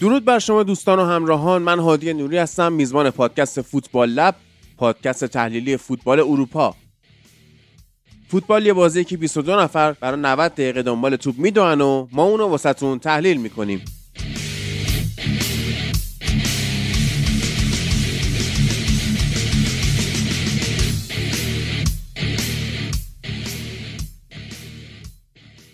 درود بر شما دوستان و همراهان. من هادی نوری هستم میزبان پادکست فوتبال لب پادکست تحلیلی فوتبال اروپا. فوتبال یه بازی که 22 نفر برای 90 دقیقه دنبال توپ می‌دونن و ما اونو واسهتون تحلیل می‌کنیم.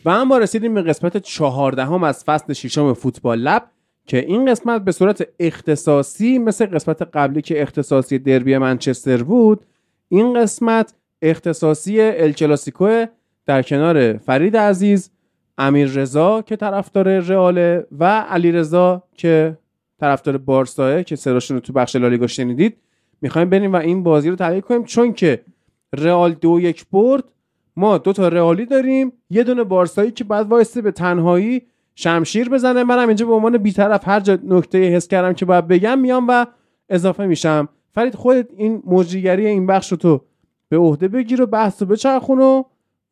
و هم با رسیدیم به قسمت چهاردهم از فصل ششم فوتبال لب. که این قسمت به صورت اختصاصی مثل قسمت قبلی که اختصاصی دربی منچستر بود این قسمت اختصاصی الکلاسیکو در کنار فرید عزیز امیر رضا که طرفدار رئاله و علی رضا که طرفدار بارساه که صداشون رو تو بخش لالیگا شنیدید. می‌خوایم بریم و این بازی رو تحلیل کنیم چون که رئال دو یک برد. ما دو تا رئالی داریم. یه دونه بارسایی که بعد وایسته به تنهایی شمشیر بزنه. منم اینجا به عنوان بیطرف هر جا نکته حس کردم که باید بگم میام و اضافه میشم. فرید خودت این مجریگری این بخش رو تو به عهده بگیر و بحث رو بچرخون و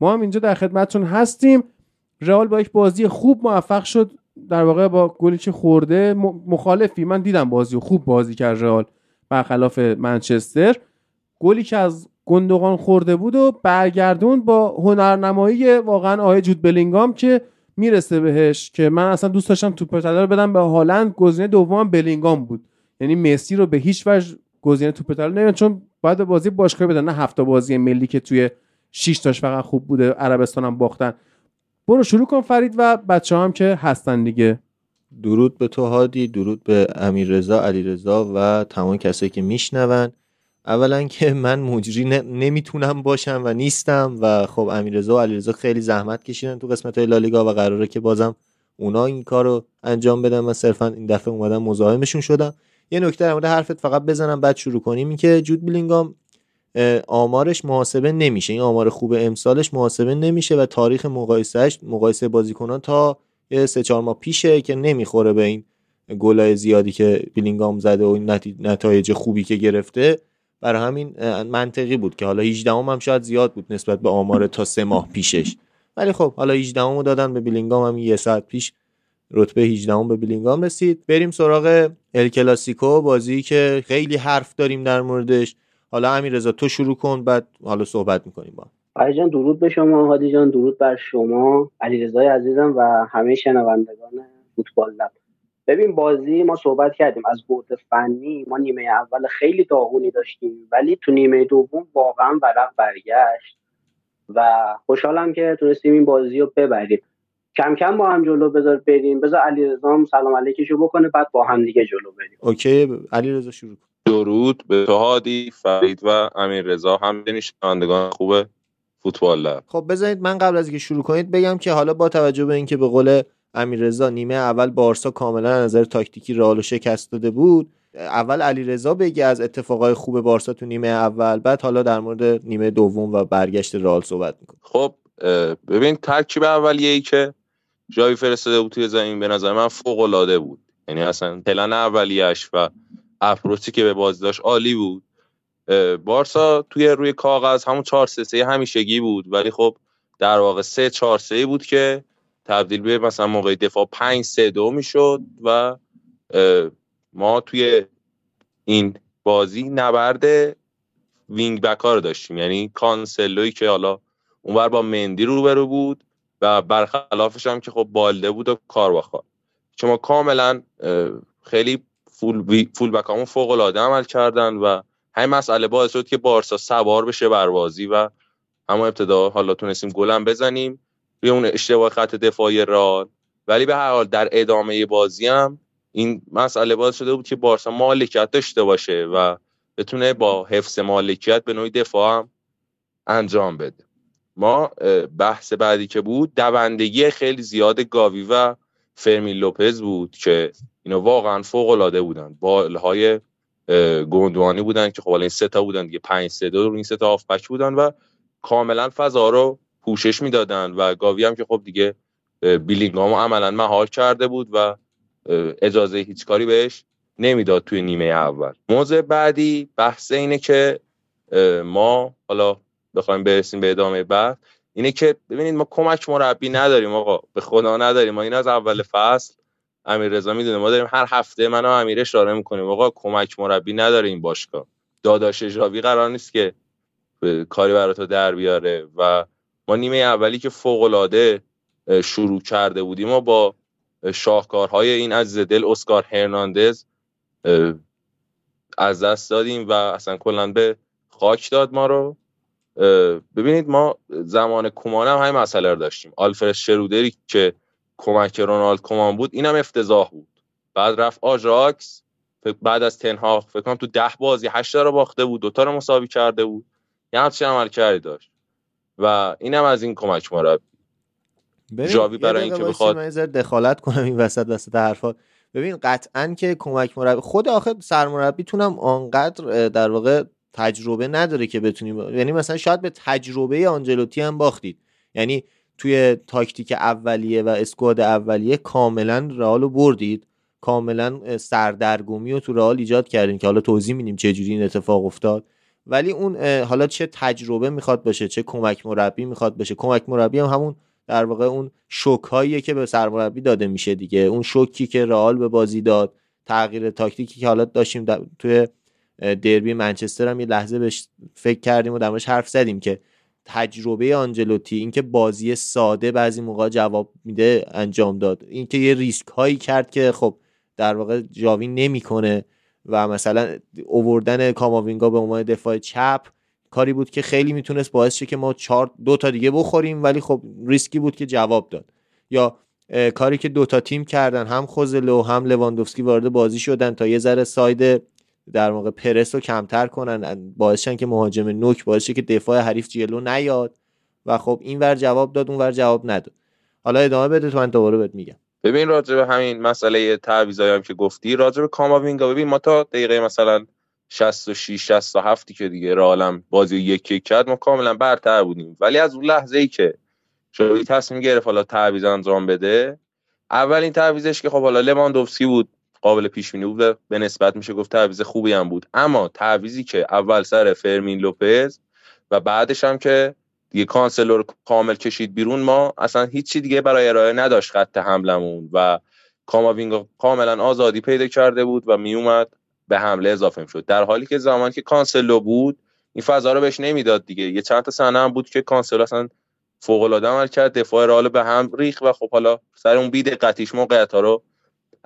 ما هم اینجا در خدمتتون هستیم. رئال با یک بازی خوب موفق شد. در واقع با گلی که خورده مخالفی. من دیدم بازی خوب بازی کرد رئال برخلاف منچستر. گلی که از گندگان خورده بود و برگردون با هنرنمایی واقعا آقای جود بلینگام که می‌رسه بهش که من اصلا دوست داشتم توپ رو بدم به هالند. گزینه دوم بلینگام بود. یعنی مسی رو به هیچ وجه گزینه توپ طلا چون باید بازی باشگاهی بدن. نه هفته بازی ملی که توی 6 تاش فقط خوب بوده عربستان هم باختن. برو شروع کن فرید و بچه هم که هستن دیگه. درود به تو هادی درود به امیر رضا علی و تمام کسایی که میشنون. اولا که من مجری نمی‌تونم باشم و نیستم و خب امیررضا و علیرضا خیلی زحمت کشیدن تو قسمت های لالیگا و قراره که بازم اونا این کار رو انجام بدن و صرفا این دفعه اومدن مزاحمشون شدم یه نکته در مورد حرفت فقط بزنم بعد شروع کنیم. این که جود بلینگام آمارش محاسبه نمیشه. این آمار خوب امسالش محاسبه نمیشه و تاریخ مقایسهش مقایسه بازیکنان تا سه چهار ماه پیشه که نمی‌خوره به این گلای زیادی که بلینگام زده و نتایج خوبی که گرفته. برای همین منطقی بود که حالا 18 هم, هم شاید زیاد بود نسبت به آمار تا سه ماه پیشش. ولی خب حالا 18 رو دادن به بیلینگام هم یه ساعت پیش رتبه 18 هم به بیلینگام رسید. بریم سراغ ال کلاسیکو بازی که خیلی حرف داریم در موردش. حالا امیررضا تو شروع کن بعد حالا صحبت می‌کنیم با علی جان درود به شما. هادی جان درود بر شما. علیرضا عزیزم و همه شنوندگان فوتبال لب. ببین بازی ما صحبت کردیم. از بعد فنی ما نیمه اول خیلی داغونی داشتیم ولی تو نیمه دوم واقعا ورق برگشت و خوشحالم که تونستیم این بازی رو ببریم. کم کم با هم جلو بذار بریم. بذار علیرضا سلام علیکشو بکنه بعد با هم دیگه جلو بریم. اوکی علیرضا شروع کن. درود به تو هادی فرید و امیر رضا همچنین شنوندگان خوبه فوتبال لب. خب بذارید من قبل از اینکه شروع کنید بگم که حالا با توجه به اینکه به قول امیررضا نیمه اول بارسا کاملا از نظر تاکتیکی رئال شکست داده بود. اول علیرضا بگه از اتفاقای خوب بارسا تو نیمه اول بعد حالا در مورد نیمه دوم و برگشت رئال صحبت می‌کنه خب ببین ترکیب اولیه ای که جایی فرستاده بود توی زمین به نظر من فوق العاده بود. یعنی اصلا پلن اولیش و اپروچی که به بازی داشت عالی بود. بارسا توی روی کاغذ همون 4 3 همیشگی بود ولی خب در واقع 3 4 3 بود که تبدیل به مثلا موقع دفاع 5 3 2 می‌شد و ما توی این بازی نبرد وینگ بک ها رو داشتیم. یعنی کانسلوی که حالا اونور با مندی روبرو بود و برخلافش هم که خب بالده بود و کارواخا که ما کاملا خیلی فول, فول بک همون فوق العاده عمل کردن و همین مسئله باعث شد که بارسا سوار بشه بر بازی و اما ابتدا حالا تونستیم گلم بزنیم. روی اون اشتباه خط دفاعی رال ولی به هر حال در ادامه بازی هم این مسئله باعث شده بود که بارسا مالکیت داشته باشه و بتونه با حفظ مالکیت به نوعی دفاع هم انجام بده. ما بحث بعدی که بود دوندگی خیلی زیاد گاوی و فرمین لوپز بود که اینا واقعا فوق العاده بودن. بالهای گندوانی بودن که خب این سه تا بودن دیگه 5 3 2 رو این سه تا بودن و کاملا فضا رو پوشش می‌دادن و گاوی هم که خب دیگه بیلینگامو عملا مهار کرده بود و اجازه هیچ کاری بهش نمی‌داد توی نیمه اول. موضوع بعدی بحث اینه که ما حالا بخوایم برسیم به ادامه بعد اینه که ببینید ما کمک مربی نداریم آقا به خدا نداریم. ما این از اول فصل امیر رضا می‌دونه ما داریم هر هفته منو امیر اشاره می‌کنیم. آقا کمک مربی نداره این باشگاه. داداش ژاوی قرار نیست که کاری برای در بیاره و ما نیمه اولی که فوق العاده شروع کرده بودیم ما با شاهکارهای این از دل اسکار هرناندز از دست دادیم و اصلا کلا به خاک داد ما رو. ببینید ما زمان کومان هم همین مسئله رو داشتیم. آلفرد شرودری که کمک رونالد کومان بود اینم افتضاح بود. بعد رفت آژاکس بعد از تنهاق فکر کنم تو ده بازی هشت رو باخته بود دوتا رو مساوی کرده بود. یه همچین عمل کردی داشت. و اینم از این کمک مربی جاوی برای اینکه بخواد من دخالت کنم این وسط وسط حرفات ببین قطعا که کمک مربی خود آخه سرمربی تونم آنقدر در واقع تجربه نداره که بتونیم یعنی مثلا شاید به تجربه آنجلوتی هم باختید. یعنی توی تاکتیک اولیه و اسکواد اولیه کاملا رئال بردید. کاملا سردرگمی و تو رئال ایجاد کردین که حالا توضیح میدیم چه جوری این اتفاق افتاد. ولی اون حالا چه تجربه می‌خواد باشه چه کمک مربی می‌خواد باشه. کمک مربی هم همون در واقع اون شوک که به سرمربی داده میشه دیگه. اون شوکی که رئال به بازی داد تغییر تاکتیکی که حالا داشتیم توی دربی منچستر هم یه لحظه بهش فکر کردیم و در حرف زدیم که تجربه آنجلوتی اینکه بازی ساده بعضی موقع جواب میده انجام داد. اینکه یه ریسک هایی کرد که خب در واقع جاوی نمی‌کنه. و مثلا اووردن کاماوینگا به عنوان دفاع چپ کاری بود که خیلی می‌تونست باعث شه که ما چهار دو تا دیگه بخوریم ولی خب ریسکی بود که جواب داد. یا کاری که دوتا تیم کردن هم خوزلو هم لواندوفسکی وارد بازی شدن تا یه ذره side در واقع پرس رو کمتر کنن باعث که مهاجم نوک باعث که دفاع حریف جلو نیاد. و خب این ور جواب داد اون ور جواب نداد. حالا ادامه بده تو من دوباره بهت میگم. ببین راجع به همین مسئله تعویضایی هم که گفتی راجع به کاماوینگا ببین ما تا دقیقه مثلا 66 67 که دیگه رالم بازی یک یک کرد ما کاملا برتر بودیم. ولی از اون لحظه ای که شوی تصمیم گرفت حالا تعویض انجام بده اولین تعویزش که خب حالا لواندوفسکی بود قابل پیش بینی بود به نسبت میشه گفت تعویض خوبی هم بود. اما تعویزی که اول سر فرمین لوپز و بعدش هم که دیگه کانسلو رو کامل کشید بیرون ما اصلا هیچی دیگه برای ارائه نداشت خط حملمون و کاماوینگا کاملا آزادی پیدا کرده بود و میومد به حمله اضافه شد در حالی که زمانی که کانسلو بود این فضا رو بهش نمی‌داد دیگه. یه چند تا صحنه هم بود که کانسلو اصلا فوق العاده عمل کرد دفاع رئال به هم ریخت و خب حالا سر اون بی دقتیش موقعیت رو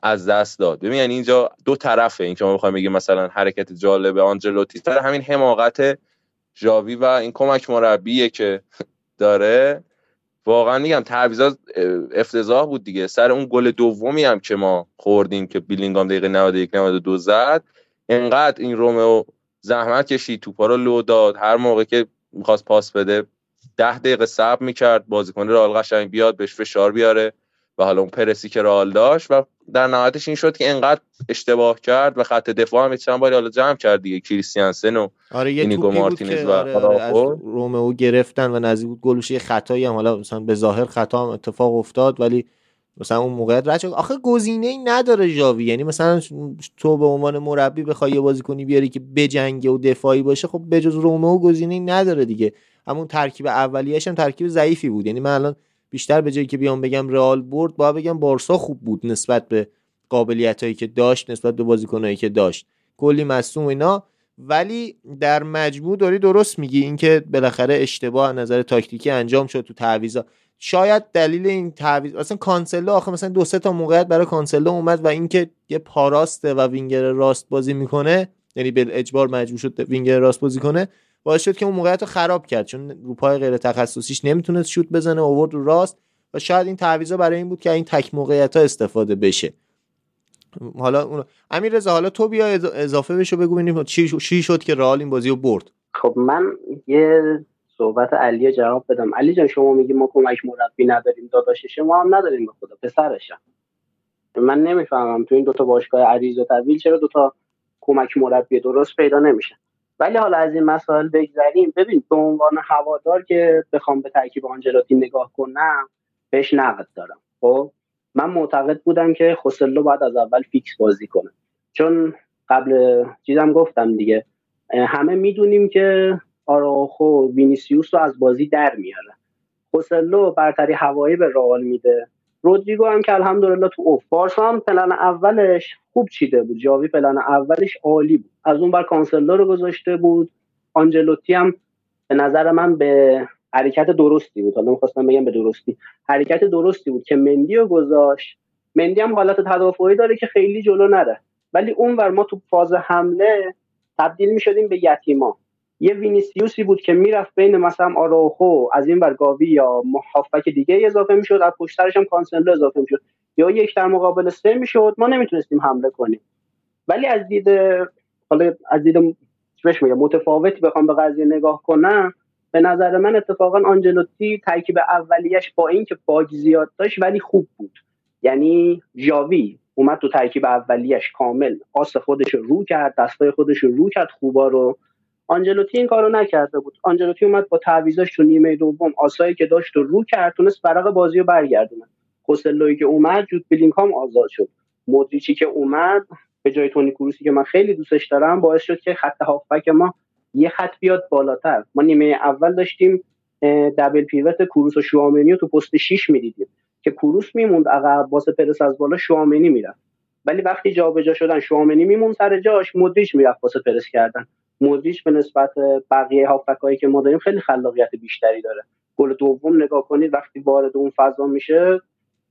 از دست داد. ببین یعنی اینجا دو طرفه این که ما می‌خوایم بگیم مثلا حرکت جالب آنجلوتی. سر همین حماقت جاوی و این کمک مربیه که داره. واقعا میگم تعویضات افتضاح بود دیگه. سر اون گل دومی هم که ما خوردیم که بیلینگام دقیقه 91 92 زد انقدر این رومئو زحمت کشید توپا رو لو داد. هر موقع که می‌خواست پاس بده ده دقیقه صبر می‌کرد بازیکن رئال قشنگ بیاد بهش فشار بیاره و حالا اون پرسی که رئال داشت و در نهایتش این شد که انقدر اشتباه کرد و خط دفاع هم چند باری حالا جمع کرد دیگه. کریستیانسن و آره یه اینیگو مارتینز و آره, آره از رومئو گرفتن و نزدیک بود گلش یه خطایی هم حالا مثلا به ظاهر خطا هم اتفاق افتاد ولی مثلا اون موقعیت رد آخه گزینه ای نداره جاوی یعنی مثلا تو به عنوان مربی بخوای یه بازیکنی بیاری که بجنگه و دفاعی باشه خب بجز رومئو گزینه ای نداره دیگه. همون ترکیب اولیه‌اش هم ترکیب ضعیفی بود. یعنی من الان بیشتر به جایی که بیام بگم رئال برد با بگم بارسا خوب بود نسبت به قابلیت هایی که داشت نسبت به بازیکنایی که داشت. کلی مصدوم اینا. ولی در مجموع داری درست میگی. اینکه بالاخره اشتباه نظر تاکتیکی انجام شد تو تعویضا. شاید دلیل این تعویض اصلا کانسلو آخه مثلا دو سه تا موقعیت برای کانسلو اومد و اینکه یه پا راسته و وینگر راست بازی می‌کنه یعنی به اجبار مجبور شد وینگر راست بازی کنه. باعث شد که اون موقعیت رو خراب کرد. چون رو پای غیر تخصصیش نمی‌تونست شوت بزنه اوورد رو راست و شاید این تعویضا برای این بود که این تک موقعیت ها استفاده بشه. حالا اون امیر رضا حالا تو بیا اضافه بشو بگو ببینیم چی, شد که رئال این بازی رو برد. خب من یه صحبت علی جواب بدم. علی جان شما میگی ما کمک مربی نداریم داداشش ما هم نداریم به خدا پسرشم من نمی‌فهمم تو این دوتا باشگاه عریض و طویل چرا دوتا کمک مربی درست پیدا نمیشه ولی حالا از این مسائل بگذریم. ببین به عنوان هوادار که بخوام به ترکیب آنجلوتی نگاه کنم بهش نقد دارم. خب؟ من معتقد بودم که خوسلو باید از اول فیکس بازی کنه. چون قبل چیزم گفتم دیگه همه می‌دونیم که آراخو وینیسیوس رو از بازی در میاره. خوسلو برتری هوایی به رئال میده. رودریگو هم که الحمدلله تو اوف بارسا هم پلن اولش خوب چیده بود. جاوی پلن اولش عالی بود. از اون بر کانسلو رو گذاشته بود. آنجلوتی هم به نظر من به حرکت درستی بود. حالا می‌خواستم بگم به درستی. حرکت درستی بود که مندی رو گذاشت. مندی هم حالت تدافعی داره که خیلی جلو نره. ولی اونور ما تو فاز حمله تبدیل می‌شدیم به یتیما. یه وینیسیوسی بود که می‌رفت بین مثلا آراخو از این گاوی یا یه هافبک دیگه اضافه می‌شد از پشت سرش هم کانسلو اضافه می‌شد. یا یک در مقابل سه می‌شد ما نمی‌تونستیم حمله کنیم. ولی از دید حالا از دید متفاوتی بخوام به قضیه نگاه کنم به نظر من اتفاقا آنجلوتی ترکیب اولیش با اینکه باگ زیاد داشت ولی خوب بود. یعنی جاوی اومد تو ترکیب اولیش کامل. آس خودش رو کرد دستای خودش رو کرد خوبا رو آنجلوتی این کارو نکرده بود. آنجلوتی اومد با تعویضاش تو نیمه دوم آسایی که داشت رو رو کرد تونست ورق بازی رو برگردونه خوسلوی که اومد جود بلینکام آزاد شد. مودریچی که اومد به جای تونی کروسی که من خیلی دوستش دارم باعث شد که خط هافبک ما یه خط بیاد بالاتر. ما نیمه اول داشتیم دبل پیوت کروس و شوامنی تو پست 6 می‌دیدیم. که کروس میموند عقب واسه پرس از بالا شوامنی می‌رفت. ولی وقتی جابجا شدن شوامنی میموند سر جاش مودریچ می‌رفت واسه پرس کردن. مودریچ به نسبت بقیه هافکایی که ما داریم خیلی خلاقیت بیشتری داره. گل دوم نگاه کنید وقتی وارد اون فضا میشه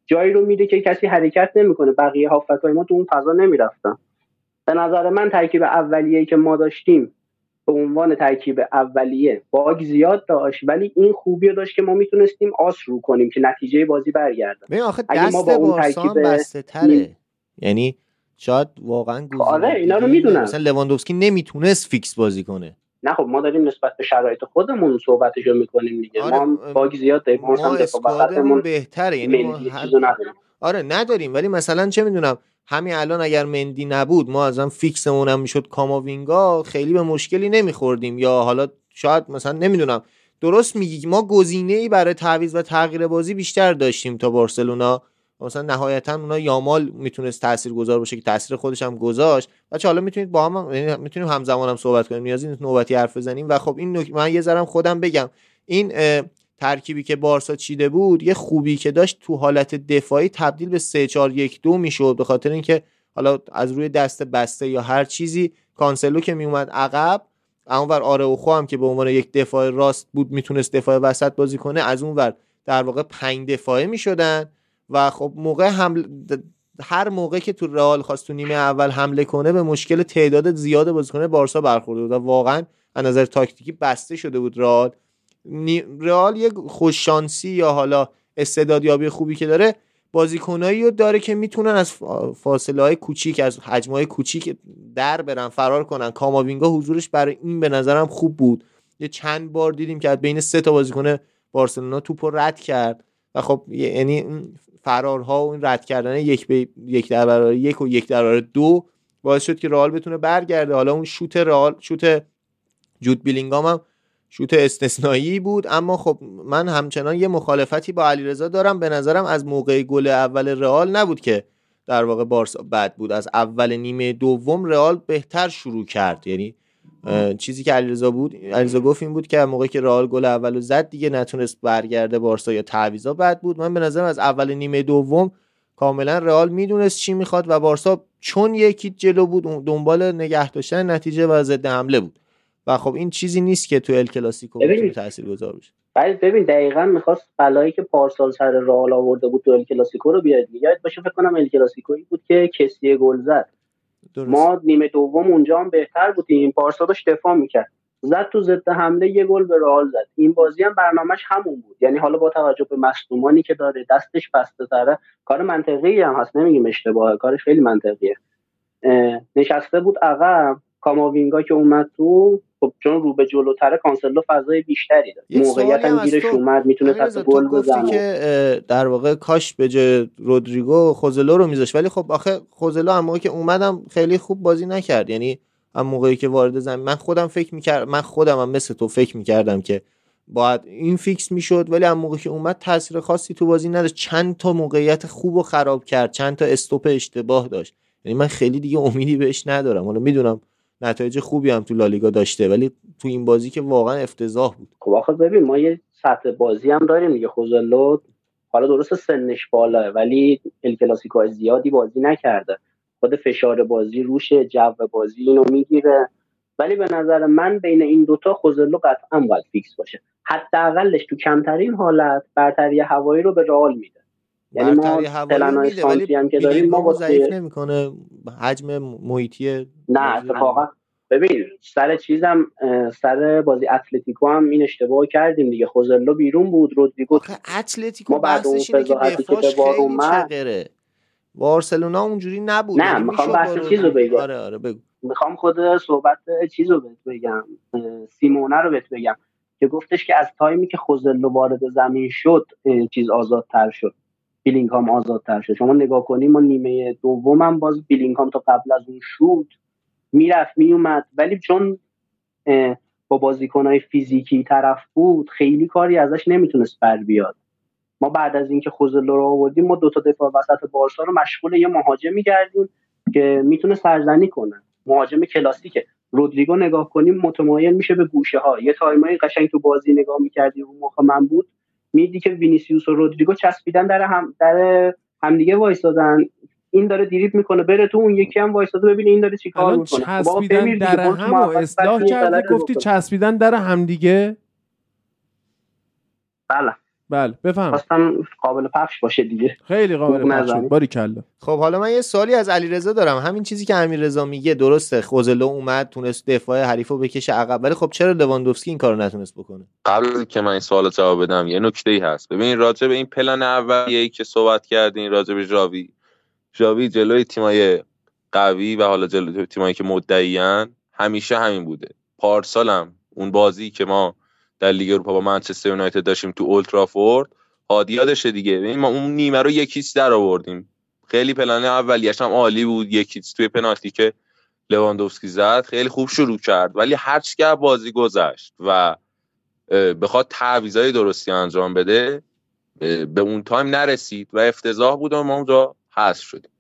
جایی رو میده که کسی حرکت نمی‌کنه. بقیه هافبکای ما تو اون فضا نمی‌رفتن. به نظر من ترکیب اولیه‌ای که ما داشتیم به عنوان ترکیب اولیه bug زیاد داشت ولی این خوبی رو داشت که ما می‌تونستیم آس رو کنیم که نتیجه بازی برگرده آخه دست ما با اون ترکیب بسته تره. یعنی شاید واقعا آره اینا رو می‌دونم. مثلا لواندوفسکی نمی‌تونست فیکس بازی کنه. نه خب ما داریم نسبت به شرایط خودمون صحبتشو می‌کنیم دیگه. آره ما bug زیاد داریم ما, ما بهتره یعنی ما آره نداریم ولی مثلا چه می‌دونم همین الان اگر مندی نبود ما ازم فیکسمون هم می‌شد کاماوینگا خیلی به مشکلی نمیخوردیم. یا حالا شاید مثلا نمی‌دونم. درست میگی ما گزینه ای برای تعویض و تغییر بازی بیشتر داشتیم تا بارسلونا. مثلا نهایتا اونا یامال می‌تونست تاثیرگذار باشه که تاثیر خودش هم گذاشت. بچه حالا می‌تونید با هم یعنی می‌تونیم همزمان هم صحبت کنیم. نیازی نیست نوبتی حرف بزنیم. و خب این من یه ذرم خودم بگم. این ترکیبی که بارسا چیده بود یه خوبی که داشت تو حالت دفاعی تبدیل به 3 4 1 2 می‌شد. به خاطر اینکه حالا از روی دست بسته یا هر چیزی کانسلو که میومد عقب اونور آره و هم که به عنوان یک دفاع راست بود می‌تونست دفاع وسط بازی کنه از اونور در واقع پنج دفاعه می‌شدن. و خب موقع حمله هر موقع که تو رئال خواست تو نیمه اول حمله کنه به مشکل تعداد زیاد بازیکن بارسا برخورده بود و واقعا از نظر تاکتیکی بسته شده بود رئال. رئال یک خوششانسی یا حالا استعدادیابی خوبی که داره بازیکنایی رو داره که می‌تونن از فاصله های کوچیک از حجم های کوچیک در برن فرار کنن. کاماوینگا حضورش برای این به نظرم خوب بود. یه چند بار دیدیم که بین سه تا بازیکن بارسلونا توپ رد کرد. و خب یعنی فرارها و این رد کردن یک به یک در برابر یک و یک در برابر دو باعث شد که رئال بتونه برگرده. حالا اون شوت رئال شوت جود بیلینگام هم شوت استثنایی بود. اما خب من همچنان یه مخالفتی با علیرضا دارم. به نظرم از موقع گل اول رئال نبود که در واقع بارسا بد بود. از اول نیمه دوم رئال بهتر شروع کرد. یعنی چیزی که علیرضا بود علیرضا گفت این بود که موقعی که رئال گل اولو زد دیگه نتونست برگرده بارسا یا تعویضا بد بود. من به نظرم از اول نیمه دوم کاملا رئال می‌دونست چی می‌خواد و بارسا چون یکی جلو بود دنبال نگه داشتن نتیجه و ضد حمله بود. و خب این چیزی نیست که تو ال کلاسیکو بتونه تاثیرگذار بشه ولی ببین دقیقا می‌خواست بلایی که پارسال سر رئال آورده بود تو ال کلاسیکو رو بیاد. یاد باشه فکر کنم ال کلاسیکویی بود که کسی گل زد. درست. ما نیمه دوم اونجا هم بهتر بودیم. پارسا داشت دفاع می‌کرد. زد تو ضد حمله یه گل به رئال زد. این بازی هم برنامهش همون بود. یعنی حالا با توجه به مصدومانی که داره دستش بسته تره کار منطقی هم هست. نمیگیم اشتباهه. کارش خیلی منطقیه. نشسته بود عقب. کاماوینگا که اومد تو خب چون رو به جلوتره کانسلو فضای بیشتری داره. موقعیت هم گیرش اومد می‌تونه حتی گل بزنه. که در واقع کاش به جای رودریگو خوزلو رو میذاش ولی خب آخه خوزلو هم که اومدم خیلی خوب بازی نکرد. یعنی هم موقعی که وارد زمین من خودم فکر می‌کردم من خودم هم مثل تو فکر می‌کردم که باید این فیکس می‌شد. ولی هم موقعی که اومد تاثیر خاصی تو بازی نداشت. چند تا موقعیت خوب و خراب کرد. چند تا استوپ اشتباه داشت. یعنی من خیلی دیگه امیدی بهش ندارم. حالا می‌دونم نتایج خوبی هم تو لالیگا داشته ولی تو این بازی که واقعا افتضاح بود. خب آخه ببین ما یه سطح بازی هم داریم دیگه. خوزلو حالا درست سنش بالاه ولی ال کلاسیکو زیادی بازی نکرده. خود فشار بازی روش جو بازی اینو می‌گیره. ولی به نظر من بین این دوتا خوزلو قطعا باید فیکس باشه. حداقلش تو کمترین حالت برتری هوایی رو به رئال میده. یعنی ما پلنای سانسی هم که داریم ما ضعیف نمی‌کنه حجم محیطی نه اتفاقا. ببین سر چیزم سر بازی اتلتیکو هم این اشتباه کردیم دیگه. خوزلو بیرون بود رودریگو اتلتیکو بحثش اینه که دفاعش خیلی چقره بارسلونا اونجوری نبود نه یعنی می‌خوام بحث چیزو بگم. آره آره بگو. می‌خوام خود صحبت چیزو بهت بگم. سیمونه رو بهت بگم. که گفتش که از تایمی که خوزلو وارد زمین شد چیز آزادتر شد. بیلینگهام آزادتر شد. شما نگاه کنیم ما نیمه دومم باز بیلینگهام تا قبل از اون شد می‌رفت میومد. ولی چون با بازیکنهای فیزیکی طرف بود خیلی کاری ازش نمی‌تونست بر بیاد. ما بعد از اینکه خوزلو رو آوردیم ما دو تا دفاع وسط بارسا رو مشغول یه مهاجم میگردیم که می‌تونه سرزنی کنه. مهاجم کلاسیکه. رودریگو نگاه کنیم متمایل میشه به گوشه ها یه time ای قشنگ تو بازی نگاه می‌کردی اون موقع من بود. میدی که وینیسیوس و رودریگو چسبیدن در هم در همدیگه وایسادن. این داره دریبل می‌کنه بره تو اون یکی هم وایساده ببینه این داره چیکار می‌کنه. خب چسبیدن در هم و اصلاح کردی گفتی چسبیدن در همدیگه؟ بله. بله بفهم. خواستم قابل پخش باشه دیگه. خیلی قابل پخش بود. باری کلا. خب حالا من یه سوالی از علیرضا دارم. همین چیزی که امیررضا میگه درسته. خوزلو اومد تونست دفاع حریفو بکشه عقب. ولی خب چرا لواندوفسکی این کارو نتونست بکنه؟ قبل که من این سوالو جواب بدم یه نکته ای هست. ببین راجع به این پلن اولیه‌ای که صحبت کردین راجع به ژاوی. ژاوی جلوی تیمای قوی و حالا جلوی تیمایی که مدعیان همیشه همین بوده. پارسالم اون بازی که ما در لیگ اروپا با منچستر یونایتد داشتیم تو اولدترافورد هادی یادشه دیگه. ببین ما اون نیمه رو یک هیچ در آوردیم. خیلی پلن اولیش هم عالی بود. یک هیچ توی پنالتی که لواندوفسکی زد خیلی خوب شروع کرد. ولی هر که بازی گذشت و بخواد تعویضای درستی انجام بده به اون time نرسید و افتضاح بود و ما اونجا حذف شدیم.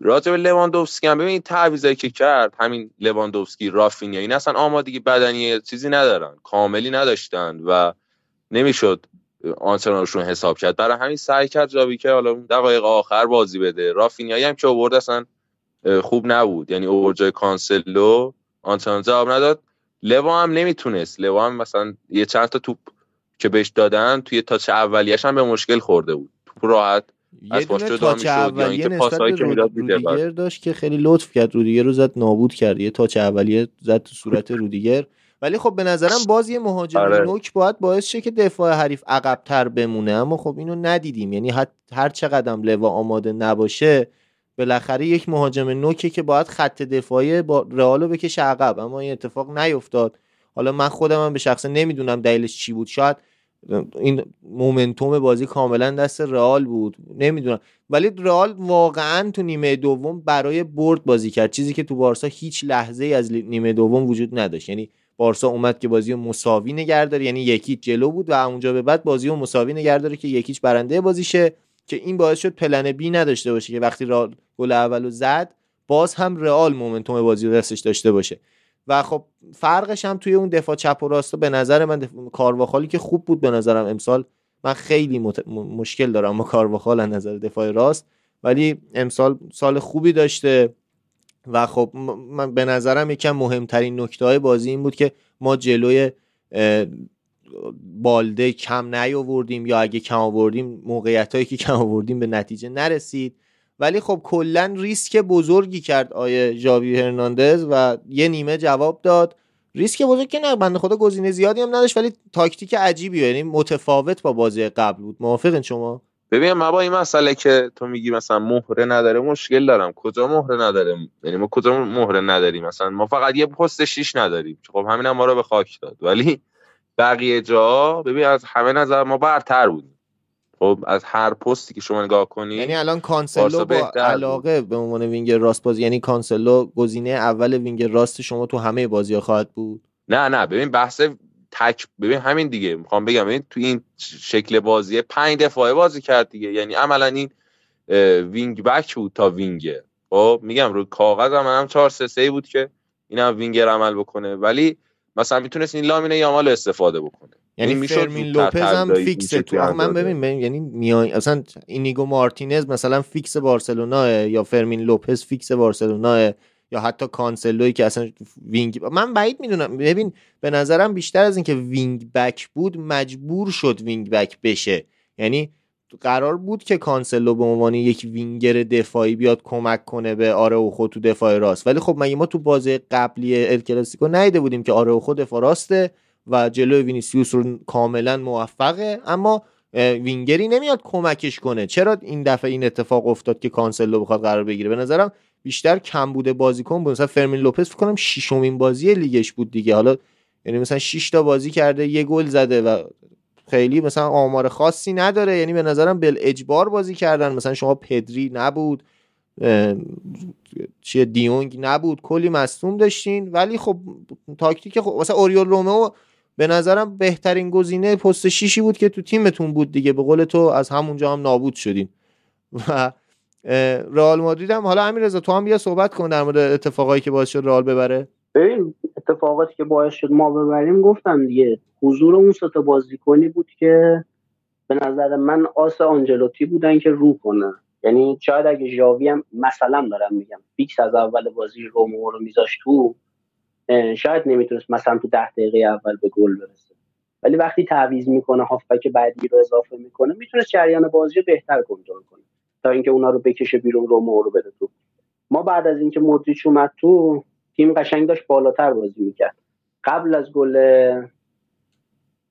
راجع به لواندوفسکی هم ببین تعویضایی که کرد همین لواندوفسکی رافینیا این اصلا آمادگی بدنی چیزی ندارن کاملی نداشتن و نمی‌شد آنترنورشون حساب کرد. برای همین سعی کرد جابی که حالا دقایق آخر بازی بده. رافینیایی هم که آورد اصلا خوب نبود. یعنی اوورد جای کانسلو آنترنور جواب نداد. لوا هم نمی‌تونست. لوا هم مثلا یه چند تا توپ که بهش دادن توی تاچ اولیش هم به مشکل خورده بود. توپ راحت یه دونه تاچ اولیه نسبت به رودیگر داشت که خیلی لطف کرد. رودیگر رو زد نابود کرد. یه تاچ اولیه زد تو صورت رودیگر. ولی خب به نظرم باز یه مهاجم آره. نوک باید باعث شه که دفاع حریف عقبتر بمونه. اما خب اینو ندیدیم. یعنی هر چقدر لوا آماده نباشه بالاخره یک مهاجم نوکه که باید خط دفاعی با رئالو بکشه عقب. اما این اتفاق نیفتاد. حالا من خودم هم به شخصه نمی‌دونم دلیلش چی بود. شاید این مومنتوم بازی کاملا دست رئال بود. نمی‌دونم. ولی رئال واقعا تو نیمه دوم برای برد بازی کرد. چیزی که تو بارسا هیچ لحظه ای از نیمه دوم وجود نداشت. یعنی بارسا اومد که بازی رو مساوی نگه داره. یعنی یکیچ جلو بود و اونجا به بعد بازی رو مساوی نگه داره که یکیچ برنده بازیشه که این باعث شد پلن بی نداشته باشه که وقتی رئال گل اولو زد باز هم رئال مومنتوم بازی رو دستش داشته باشه. و خب فرقش هم توی اون دفاع چپ و راست به نظر من دف... کارواخالی که خوب بود به نظرم امسال. من خیلی مشکل دارم با کارواخال از نظر دفاع راست. ولی امسال سال خوبی داشته و خب من به نظرم یکم مهمترین نکته های بازی این بود که ما جلوی بالده کم نیاوردیم یا اگه کم آوردیم موقعیت هایی که کم آوردیم به نتیجه نرسید. ولی خب کلا ریسک بزرگی کرد آیه جاوی هرناندز و یه نیمه جواب داد. ریسک بزرگ که نه بنده خدا گزینه زیادی هم نداشت ولی تاکتیک عجیبی یعنی متفاوت با بازی قبل بود. موافقین شما؟ ببین ما با این مسئله که تو میگی مثلا مهره نداره مشکل دارم. کجا مهره نداره؟ یعنی ما کجا مهره نداریم؟ مثلا ما فقط یه پست شیش نداریم. خب همین هم ما رو به خاک داد. ولی بقیه جا ببین از همه نظر ما برتر بودیم. خب از هر پستی که شما نگاه کنی یعنی الان کانسلو با علاقه به عنوان وینگر راست بازی یعنی کانسلو گزینه اول وینگر راست شما تو همه بازی ها خواهد بود؟ نه نه ببین بحث تک ببین همین دیگه. می‌خوام بگم ببین تو این شکل بازی پنج دفاعه بازی کرد دیگه. یعنی عملا این wing back بود تا وینگر خب میگم رو کاغذ هم هم 4 3 3 بود که اینم وینگر عمل بکنه. ولی مثلا می‌تونست این لامینه یامال استفاده بکنه. یعنی فرمین لوپز هم فیکسه میشه تو من. ببین ببین، یعنی میای اصلا اینیگو مارتینز مثلا فیکس بارسلونا یا فرمین لوپز فیکس بارسلونا یا حتی کانسلوی که اصلا wing من بعید می‌دونم. ببین به نظرم بیشتر از اینکه wing back بود مجبور شد wing back بشه. یعنی قرار بود که کانسلو به عنوان یک وینگر دفاعی بیاد کمک کنه به آره خود تو دفاع راست. ولی خب مگه ما تو بازی قبلی ال کلاسیکو ندیده بودیم که آره خود دفاع راسته؟ و جلو وینیسیوس رو کاملا موفقه. اما وینگری نمیاد کمکش کنه. چرا این دفعه این اتفاق افتاد که کانسلو بخواد قرار بگیره؟ به نظرم بیشتر کم بوده بازیکن. بود مثلا فرمین لوپز فکر کنم ششمین بازی لیگش بود دیگه. حالا یعنی مثلا 6 تا بازی کرده یه گل زده و خیلی مثلا آمار خاصی نداره. یعنی به نظرم بل اجبار بازی کردن. مثلا شما پدری نبود چیه دیونگ نبود. کلی مصدوم داشتین. ولی خب تاکتیک خب مثلا اوریول رومئو به نظرم بهترین گزینه پست شیشی بود که تو تیمتون بود دیگه. به قول تو از همونجا هم نابود شدین و رئال مادرید هم حالا امیر رضا تو هم بیا صحبت کن در مورد اتفاقایی که باعث شد رئال ببره. ببین اتفاقاتی که باعث شد ما ببریم گفتم دیگه حضور اون سه تا بازیکنی بود که به نظر من آس آنجلوتی بودن که رو کنه یعنی شاید اگه ژاوی هم مثلا دارم میگم فیکس از اول بازی رومو رو میذاش تو شاید نمی‌تونست مثلا تو ده دقیقه اول به گل برسه. ولی وقتی تعویض می‌کنه هافبک بعدی رو اضافه می‌کنه می‌تونست جریان بازی رو بهتر کنترل کنه تا اینکه اونا رو بکشه بیرون رومو رو بده تو. ما بعد از اینکه مودریچ اومد تو تیم قشنگ داشت بالاتر بازی می‌کرد. قبل از گل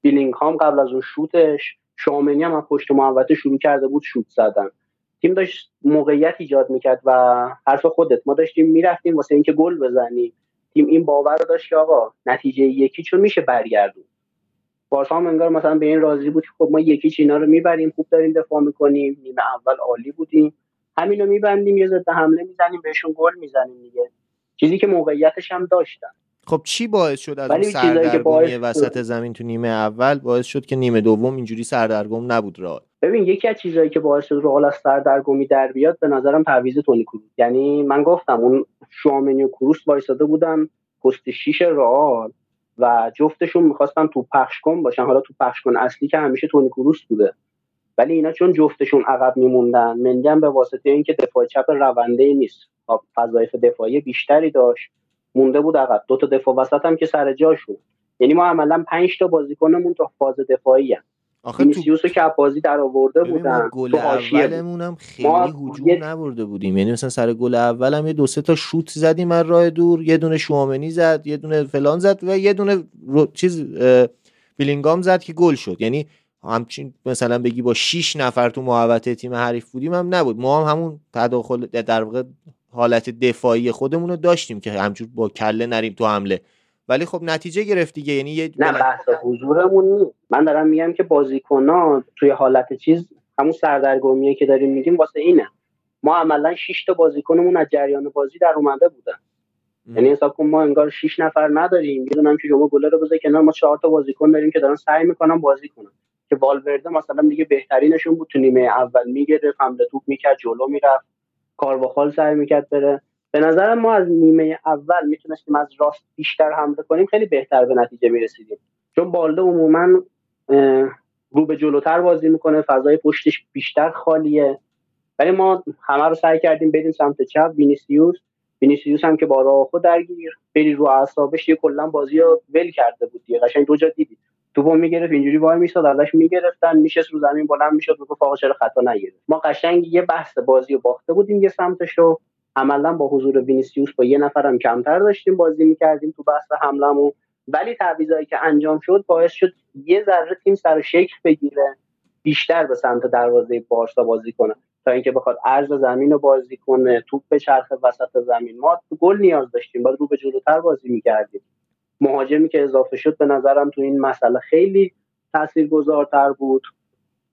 بیلینگهام قبل از اون شوتش شامنی هم پشت محوطه شروع کرده بود شوت زدن. تیم داشت موقعیت ایجاد می‌کرد و حرف خودت. ما داشتیم می‌رفتیم واسه اینکه گل بزنیم. تیم این باور رو داشت که آقا نتیجه یکی چون میشه برگردون. بارسا هم انگار مثلا به این راضی بود که خب ما یکیچ اینا رو می‌بریم خوب داریم دفاع می‌کنیم نیمه اول عالی بودیم. همین رو میبندیم یه ضد حمله می‌زنیم بهشون گل می‌زنیم دیگه. چیزی که موقعیتش هم داشتن. خب چی باعث شد از اون سردرگمی باعث- وسط زمین تو نیمه اول باعث شد که نیمه دوم اینجوری سردرگم نبود رئال؟ ببین یکی از چیزایی که باعث شد رئال از سردرگمی در بیاد به نظرم تعویض تونی یعنی من گفتم اون شوامنی و کروس وایساده بودن پست شیش رئال و جفتشون می‌خواستن تو پخش کن باشن. حالا تو پخش کن اصلی که همیشه تونی کروس بوده. ولی اینا چون جفتشون عقب میموندن مندی هم به واسطه اینکه دفاع چپ رونده ای نیست. خب، وظایف دفاعی بیشتری داشت. مونده بود عقب. دو تا دفاع وسط هم که سر جاشون. یعنی ما عملا 5 تا بازیکنمون تا فاز دفاعی هم. آخه تو وینیسیوس که از بازی در آورده بودن. گل. اولمون هم خیلی هجوم یه- نبرده بودیم. یعنی مثلا سر گل اول هم یه دو سه تا شوت زدیم از راه دور یه دونه شوامنی زد یه دونه فلان زد و یه دونه رو... چیز بیلینگام زد که گل شد. یعنی همچین مثلا بگی با 6 نفر تو محوطه تیم حریف بودیم هم نبود. ما هم همون تداخل در واقع حالت دفاعی خودمون رو داشتیم که همجور با کله نریم تو حمله. ولی خب نتیجه گرفت دیگه یعنی یه نه بحث حضورمون نیست. من دارم میگم که بازیکن‌ها توی حالت چیز همون سردرگمیه که داریم میگیم واسه اینه. ما عملا 6 تا بازیکنمون از جریان بازی در اومده بودن. یعنی حساب کن ما انگار 6 نفر نداریم. می‌دونم که شما گله رو بذار کنار ما 4 تا بازیکن داریم که دارن سعی می‌کنن بازی کنن. که والورده مثلا دیگه بهترینشون بود تو نیمه اول می‌گرفت حمله توپ می‌کرد جلو می‌رفت. کارواخال سعی می‌کرد بره. به نظرم ما از نیمه اول می‌تونستیم از راست بیشتر حمله کنیم خیلی بهتر به نتیجه می‌رسیدیم. چون بالده عموما رو به جلوتر بازی می‌کنه فضای پشتش بیشتر خالیه. ولی ما همه رو سعی کردیم بریم سمت چپ. وینیسیوس وینیسیوس هم که با آراخو درگیر بری رو اعصابش یه کلا بازی رو ول کرده بود دیگه. قشنگ دو جا دیدی. توپو می‌گرفت اینجوری وای میستاد ازش می‌گرفتن میشست رو زمین بلند می‌شد می‌گفت آقا چرا خطا نگرفت؟ ما قشنگ یه بحث بازی رو باخته بودیم یه سمتش عملا با حضور وینیسیوس با یه نفرم کمتر داشتیم بازی می‌کردیم تو بحث حملمون ولی تعویضایی که انجام شد باعث شد یه ذره تیم سر شکل بگیره بیشتر به سمت دروازه بارسا بازی کنه. تا اینکه بخواد عرض زمین رو بازی کنه توپ به چرخ وسط زمین. ما تو گل نیاز داشتیم باید رو به جلوتر بازی می‌کردیم. مهاجمی که اضافه شد به نظرم تو این مسئله خیلی تاثیرگذارتر بود.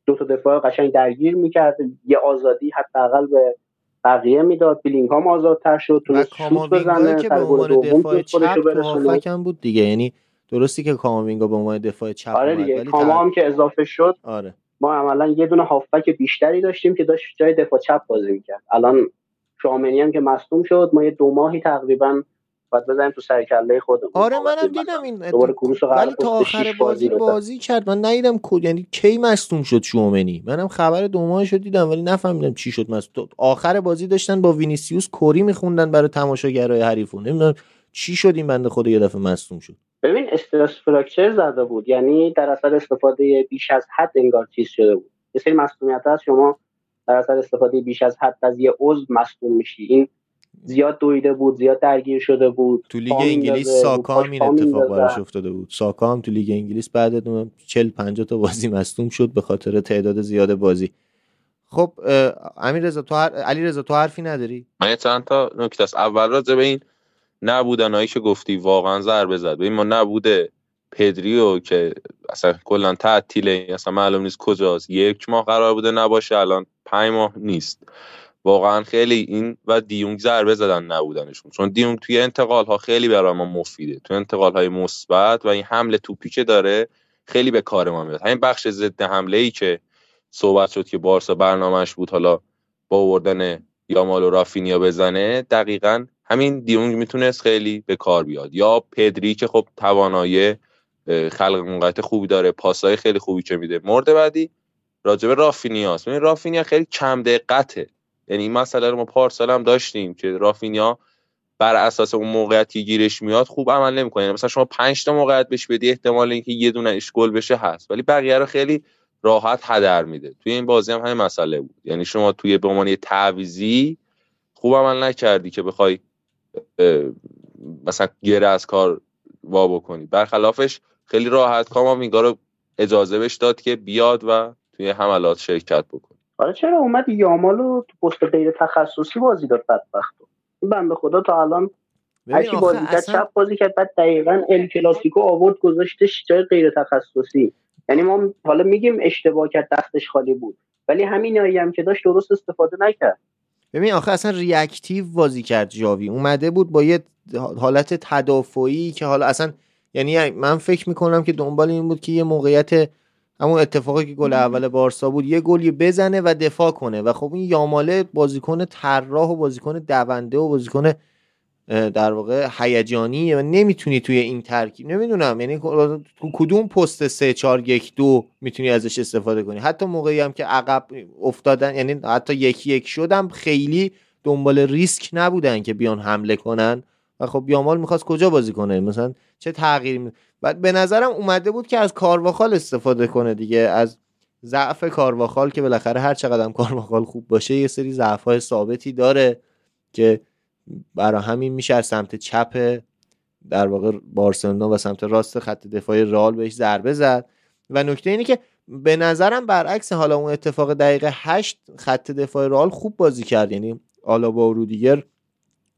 دو تا دفاع قشنگ درگیر می‌کرد یه آزادی حداقل به بقیه می‌داد بیلینگهام آزادتر شد و تونست شوت بزنه که به عنوان دفاع چپ هم بود دیگه. یعنی درستی که کاماوینگا به عنوان دفاع چپ آره دیگه کاما هم که اضافه شد آره. ما عملا یه دونه هافبک بیشتری داشتیم که داشت جای دفاع چپ بازی می‌کرد. الان شوامنی هم که مصدوم شد ما یه دو ماهی تقریبا باید بزنیم تو سر کله خودمون. آره منم دیدم این دوباره کروس ولی تا آخر بازی. بازی کرد. من ندیدم کد یعنی کی مصدوم شد شوامنی منم خبر دو ماهش رو دیدم ولی نفهمیدم چی شد مصدوم. آخر بازی داشتن با وینیسیوس کوری میخوندن برای تماشاگرای حریفون. نمی‌دونم چی شد این بنده خدا یه دفعه مصدوم شد. ببین استرس فراکچر زده بود. یعنی در اثر استفاده بیش از حد انگار چیز شده بود. یه سری مسئولیت هست شما در اثر استفاده بیش از حد از یه عضو مصدوم میشی. این زیاد دویده بود زیاد درگیر شده بود. تو لیگ انگلیس ساکا رو هم این اتفاق. براش افتاده بود. ساکا هم تو لیگ انگلیس بعد از 40 50 تا بازی مصدوم شد به خاطر تعداد زیاد بازی. خب امیر رضا تو هر... علی رضا تو حرفی نداری؟ من یه چند تا نکته است. اول راجع به این نبودنهایی که گفتی واقعا ضربه زد. ببین ما نبوده پدریو که اصلا کلا تعطیله. اصلا معلوم نیست کجاست. یک ماه قرار بوده نباشه الان پنج ماه نیست. واقعا خیلی این و دیونگ ضربه زدن نبودنشون. چون دیونگ توی انتقال ها خیلی برای ما مفیده. توی انتقال های مثبت و این حمله توپی که داره خیلی به کار ما میاد. همین بخش ضد حمله ای که صحبت شد که بارسا برنامهش بود حالا با آوردن یامال و رافینیا بزنه دقیقا همین دیونگ می‌تونست خیلی به کار بیاد. یا پدری که خب توانایی خلق موقعیت خوبی داره پاسای خیلی خوبی که میده. مورد بعدی راجبه رافینیاست. ببین رافینیا خیلی کم دقته یعنی این مسئله رو ما پارسال هم داشتیم که رافینیا بر اساس اون موقعیتی که گیرش میاد خوب عمل نمی‌کنه. یعنی مثلا شما 5 تا موقعیت بهش بدی احتمال اینکه یه دونه گل بشه هست. ولی بقیه رو خیلی راحت هدر میده. توی این بازی هم همین مسئله بود. یعنی شما توی به عنوان تعویزی خوب عمل نکردی که بخوای مثلا گره از کار وا بکنی. برخلافش خیلی راحت کاماوینگا رو اجازه بهش داد که بیاد و توی حملات شرکت بکنه. حالا چرا اومد یامالو تو پست غیر تخصصی بازی داد بدبختو؟ این بنده خدا تا الان هر ببین کی آخه بازی کرد اصلا چپ بازی کرد بعد دقیقا ال کلاسیکو آورد گذاشتش جای غیر تخصصی. یعنی ما حالا میگیم اشتباه کرد دستش خالی بود. ولی همینایی هم که داشت درست استفاده نکرد. ببین آخه اصلا ریاکتیو بازی کرد جاوی. اومده بود با یه حالت تدافعی که حالا اصلا یعنی من فکر می‌کنم که دنبال این بود که یه موقعیت همون اتفاقی که گل اول بارسا بود یه گلی بزنه و دفاع کنه و خب این یاماله بازیکن طراح و بازیکن دونده و بازیکن در واقع هیجانیه و نمی‌تونی توی این ترکیب نمی‌دونم یعنی تو کدوم پست 3 4 1 2 می‌تونی ازش استفاده کنی؟ حتی موقعی هم که عقب افتادن یعنی حتی یک یک شدم خیلی دنبال ریسک نبودن که بیان حمله کنن. و خب یامال می‌خواست کجا بازی کنه؟ مثلا چه تغییری می- و به نظرم اومده بود که از کارواخال استفاده کنه دیگه. از ضعف کارواخال که بالاخره هر چقدر هم کارواخال خوب باشه یه سری ضعف ثابتی داره که برای همین میشه از سمت چپ در واقع بارسلونا و سمت راست خط دفاعی رئال بهش ضربه زد. و نکته اینه که به نظرم برعکس حالا اون اتفاق دقیقه هشت خط دفاع رئال خوب بازی کرد. یعنی آلابا و رودیگر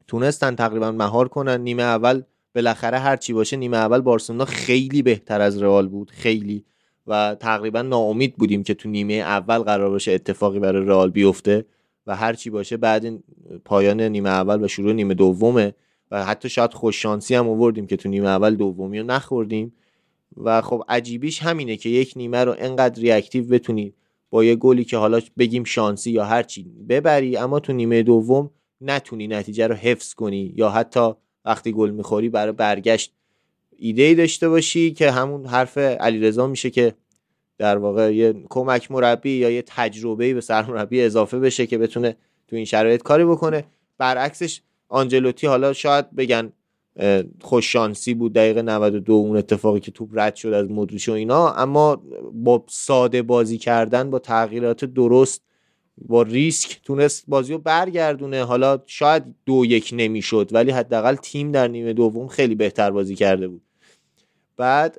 تونستن تقریبا مهار کنن. نیمه اول بالاخره هر چی باشه نیمه اول بارسلونا خیلی بهتر از رئال بود خیلی. و تقریبا ناامید بودیم که تو نیمه اول قرار باشه اتفاقی برای رئال بیفته و هر چی باشه بعد پایان نیمه اول و شروع نیمه دومه و حتی شاید خوش شانسی هم آوردیم که تو نیمه اول دومی رو نخوردیم. و خب عجیبیش همینه که یک نیمه رو انقدر ریاکتیو بتونی با یه گلی که حالا بگیم شانسی یا هر چی ببری اما تو نیمه دوم نتونی نتیجه رو حفظ کنی یا حتی وقتی گل می‌خوری برای برگشت ایده ای داشته باشی که همون حرف علیرضا میشه که در واقع یه کمک مربی یا یه تجربه به سرمربی اضافه بشه که بتونه تو این شرایط کاری بکنه. برعکسش آنجلوتی حالا شاید بگن خوش شانسی بود دقیقه 92 اون اتفاقی که توپ رد شد از مدریش و اینا اما با ساده بازی کردن با تغییرات درست با ریسک تونست بازی رو برگردونه. حالا شاید دو یک نمی‌شد ولی حداقل تیم در نیمه دوم خیلی بهتر بازی کرده بود. بعد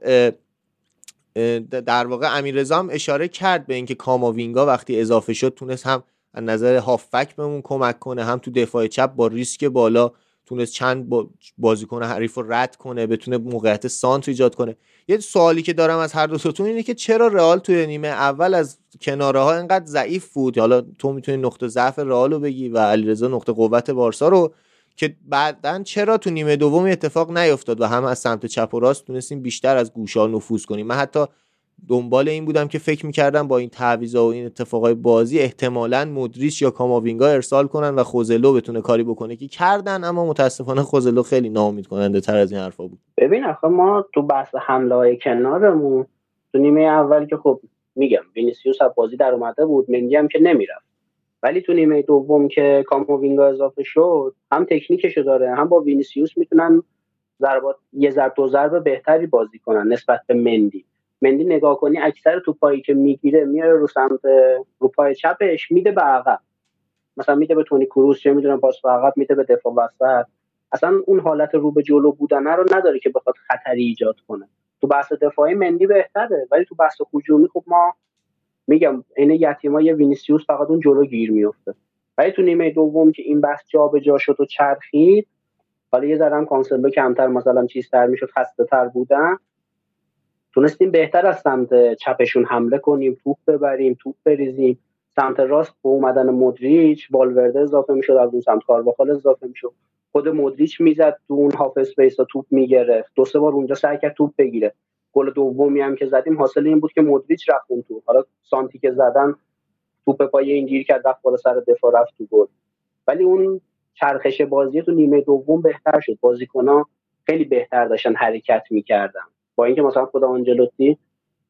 در واقع امیررضا هم اشاره کرد به اینکه کاماوینگا وقتی اضافه شد تونست هم از نظر هافک بهمون کمک کنه هم تو دفاع چپ با ریسک بالا تونست چند با- بازیکن حریف رو رد کنه بتونه موقعیت سانت ایجاد کنه. یه سوالی که دارم از هر دو تاتون اینه که چرا رئال توی نیمه اول از کناره ها اینقدر ضعیف بود؟ حالا تو می‌تونی نقطه ضعف رئال رو بگی و علیرضا نقطه قوت بارسا رو که بعدا چرا تو نیمه دوم اتفاق نیفتاد و هم از سمت چپ و راست تونستیم بیشتر از گوشا نفوذ کنیم؟ من حتی دنبال این بودم که فکر می‌کردم با این تعویضا و این اتفاقای بازی احتمالا مدریچ یا کاماوینگا ارسال کنن و خوزلو بتونه کاری بکنه که کردن اما متاسفانه خوزلو خیلی ناامید کننده تر از این حرفا بود. ببین آخه ما تو بحث حمله های کنارمون تو نیمه اول که خب میگم وینیسیوس از بازی در اومده بود مندی هم که نمی‌رفت. ولی تو نیمه دوم که کاماوینگا اضافه شد هم تکنیکشو داره هم با وینیسیوس می‌تونن ضربات یه ضرب دو ضرب بهتری بازی کنن نسبت به مندی مندی نگاه کنی اکثر توپایی که می‌گیره میاره رو سمت رو پای چپش میده به عقب. مثلا میده به تونی کروس چه می‌دونم پاس به عقب میده به دفاع وسط. اصلا اون حالت رو به جلو بودن رو نداره که بخواد خطری ایجاد کنه. تو بحث دفاعی مندی بهتره ولی تو بحث هجومی خب ما میگم عین یتیما یه وینیسیوس فقط اون جلو گیر میفته ولی تو نیمه دوم که این بحث جابجا شد و چرخید حالا یه ذره هم کانسلو کمتر مثلا چیزتر می‌شد خسته تر بودن. تونستیم بهتر از سمت چپشون حمله کنیم توپ ببریم توپ بریزیم. سمت راست با اومدن مدریچ والورده اضافه می‌شد از اون سمت کارواخال اضافه می‌شد. خود مدریچ می‌زد تو اون half space توپ می‌گرفت. دو سه بار اونجا سعی کرد توپ بگیره. گل دومی هم که زدیم حاصل این بود که مدریچ رفت اون تو حالا سانتری که زدن توپ پای این گیر کرد رفت بالا سر دفاع رفت تو گل. ولی اون چرخش بازی تو نیمه دوم بهتر شد. بازیکن‌ها خیلی بهتر داشتن حرکت می‌کردن. با اینکه مثلا خود آنجلوتی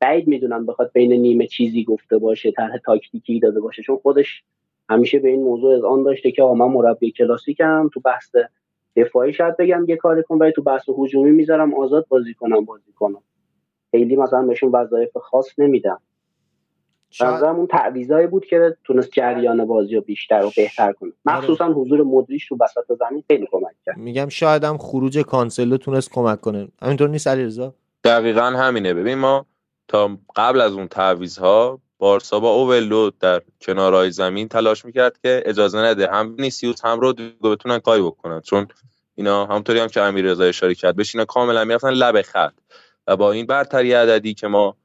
بعید می‌دونم بخواد بین نیمه چیزی گفته باشه طرح تاکتیکی داده باشه چون خودش همیشه به این موضوع از آن داشته که من مربی کلاسیکم تو بحث دفاعی شاید بگم یه کاری کن ولی تو بحث هجومی می‌ذارم آزاد بازی کنم بازی کنم. خیلی مثلا بهشون وظایف خاص نمیدم. شاید... اون تعویضایی بود که تونست جریان بازی رو بیشتر و بهتر کنه. آره. مخصوصا حضور مدریش تو وسط زمین خیلی کمک کرد. میگم شاید هم خروج کانسلو تونست کمک کنه. همینطور نیست علیرضا؟ دقیقا همینه. ببین ما تا قبل از اون تعویض بارسا با اوولو در کنارهای زمین تلاش می‌کرد که اجازه نده هم نیسیوس هم رو بتونن کاری بکنن. چون اینا همونطوری هم که امیر رضا اشاره کرد. بهش اینا کاملا می‌رفتن لب خط. و با این برتری عددی که ما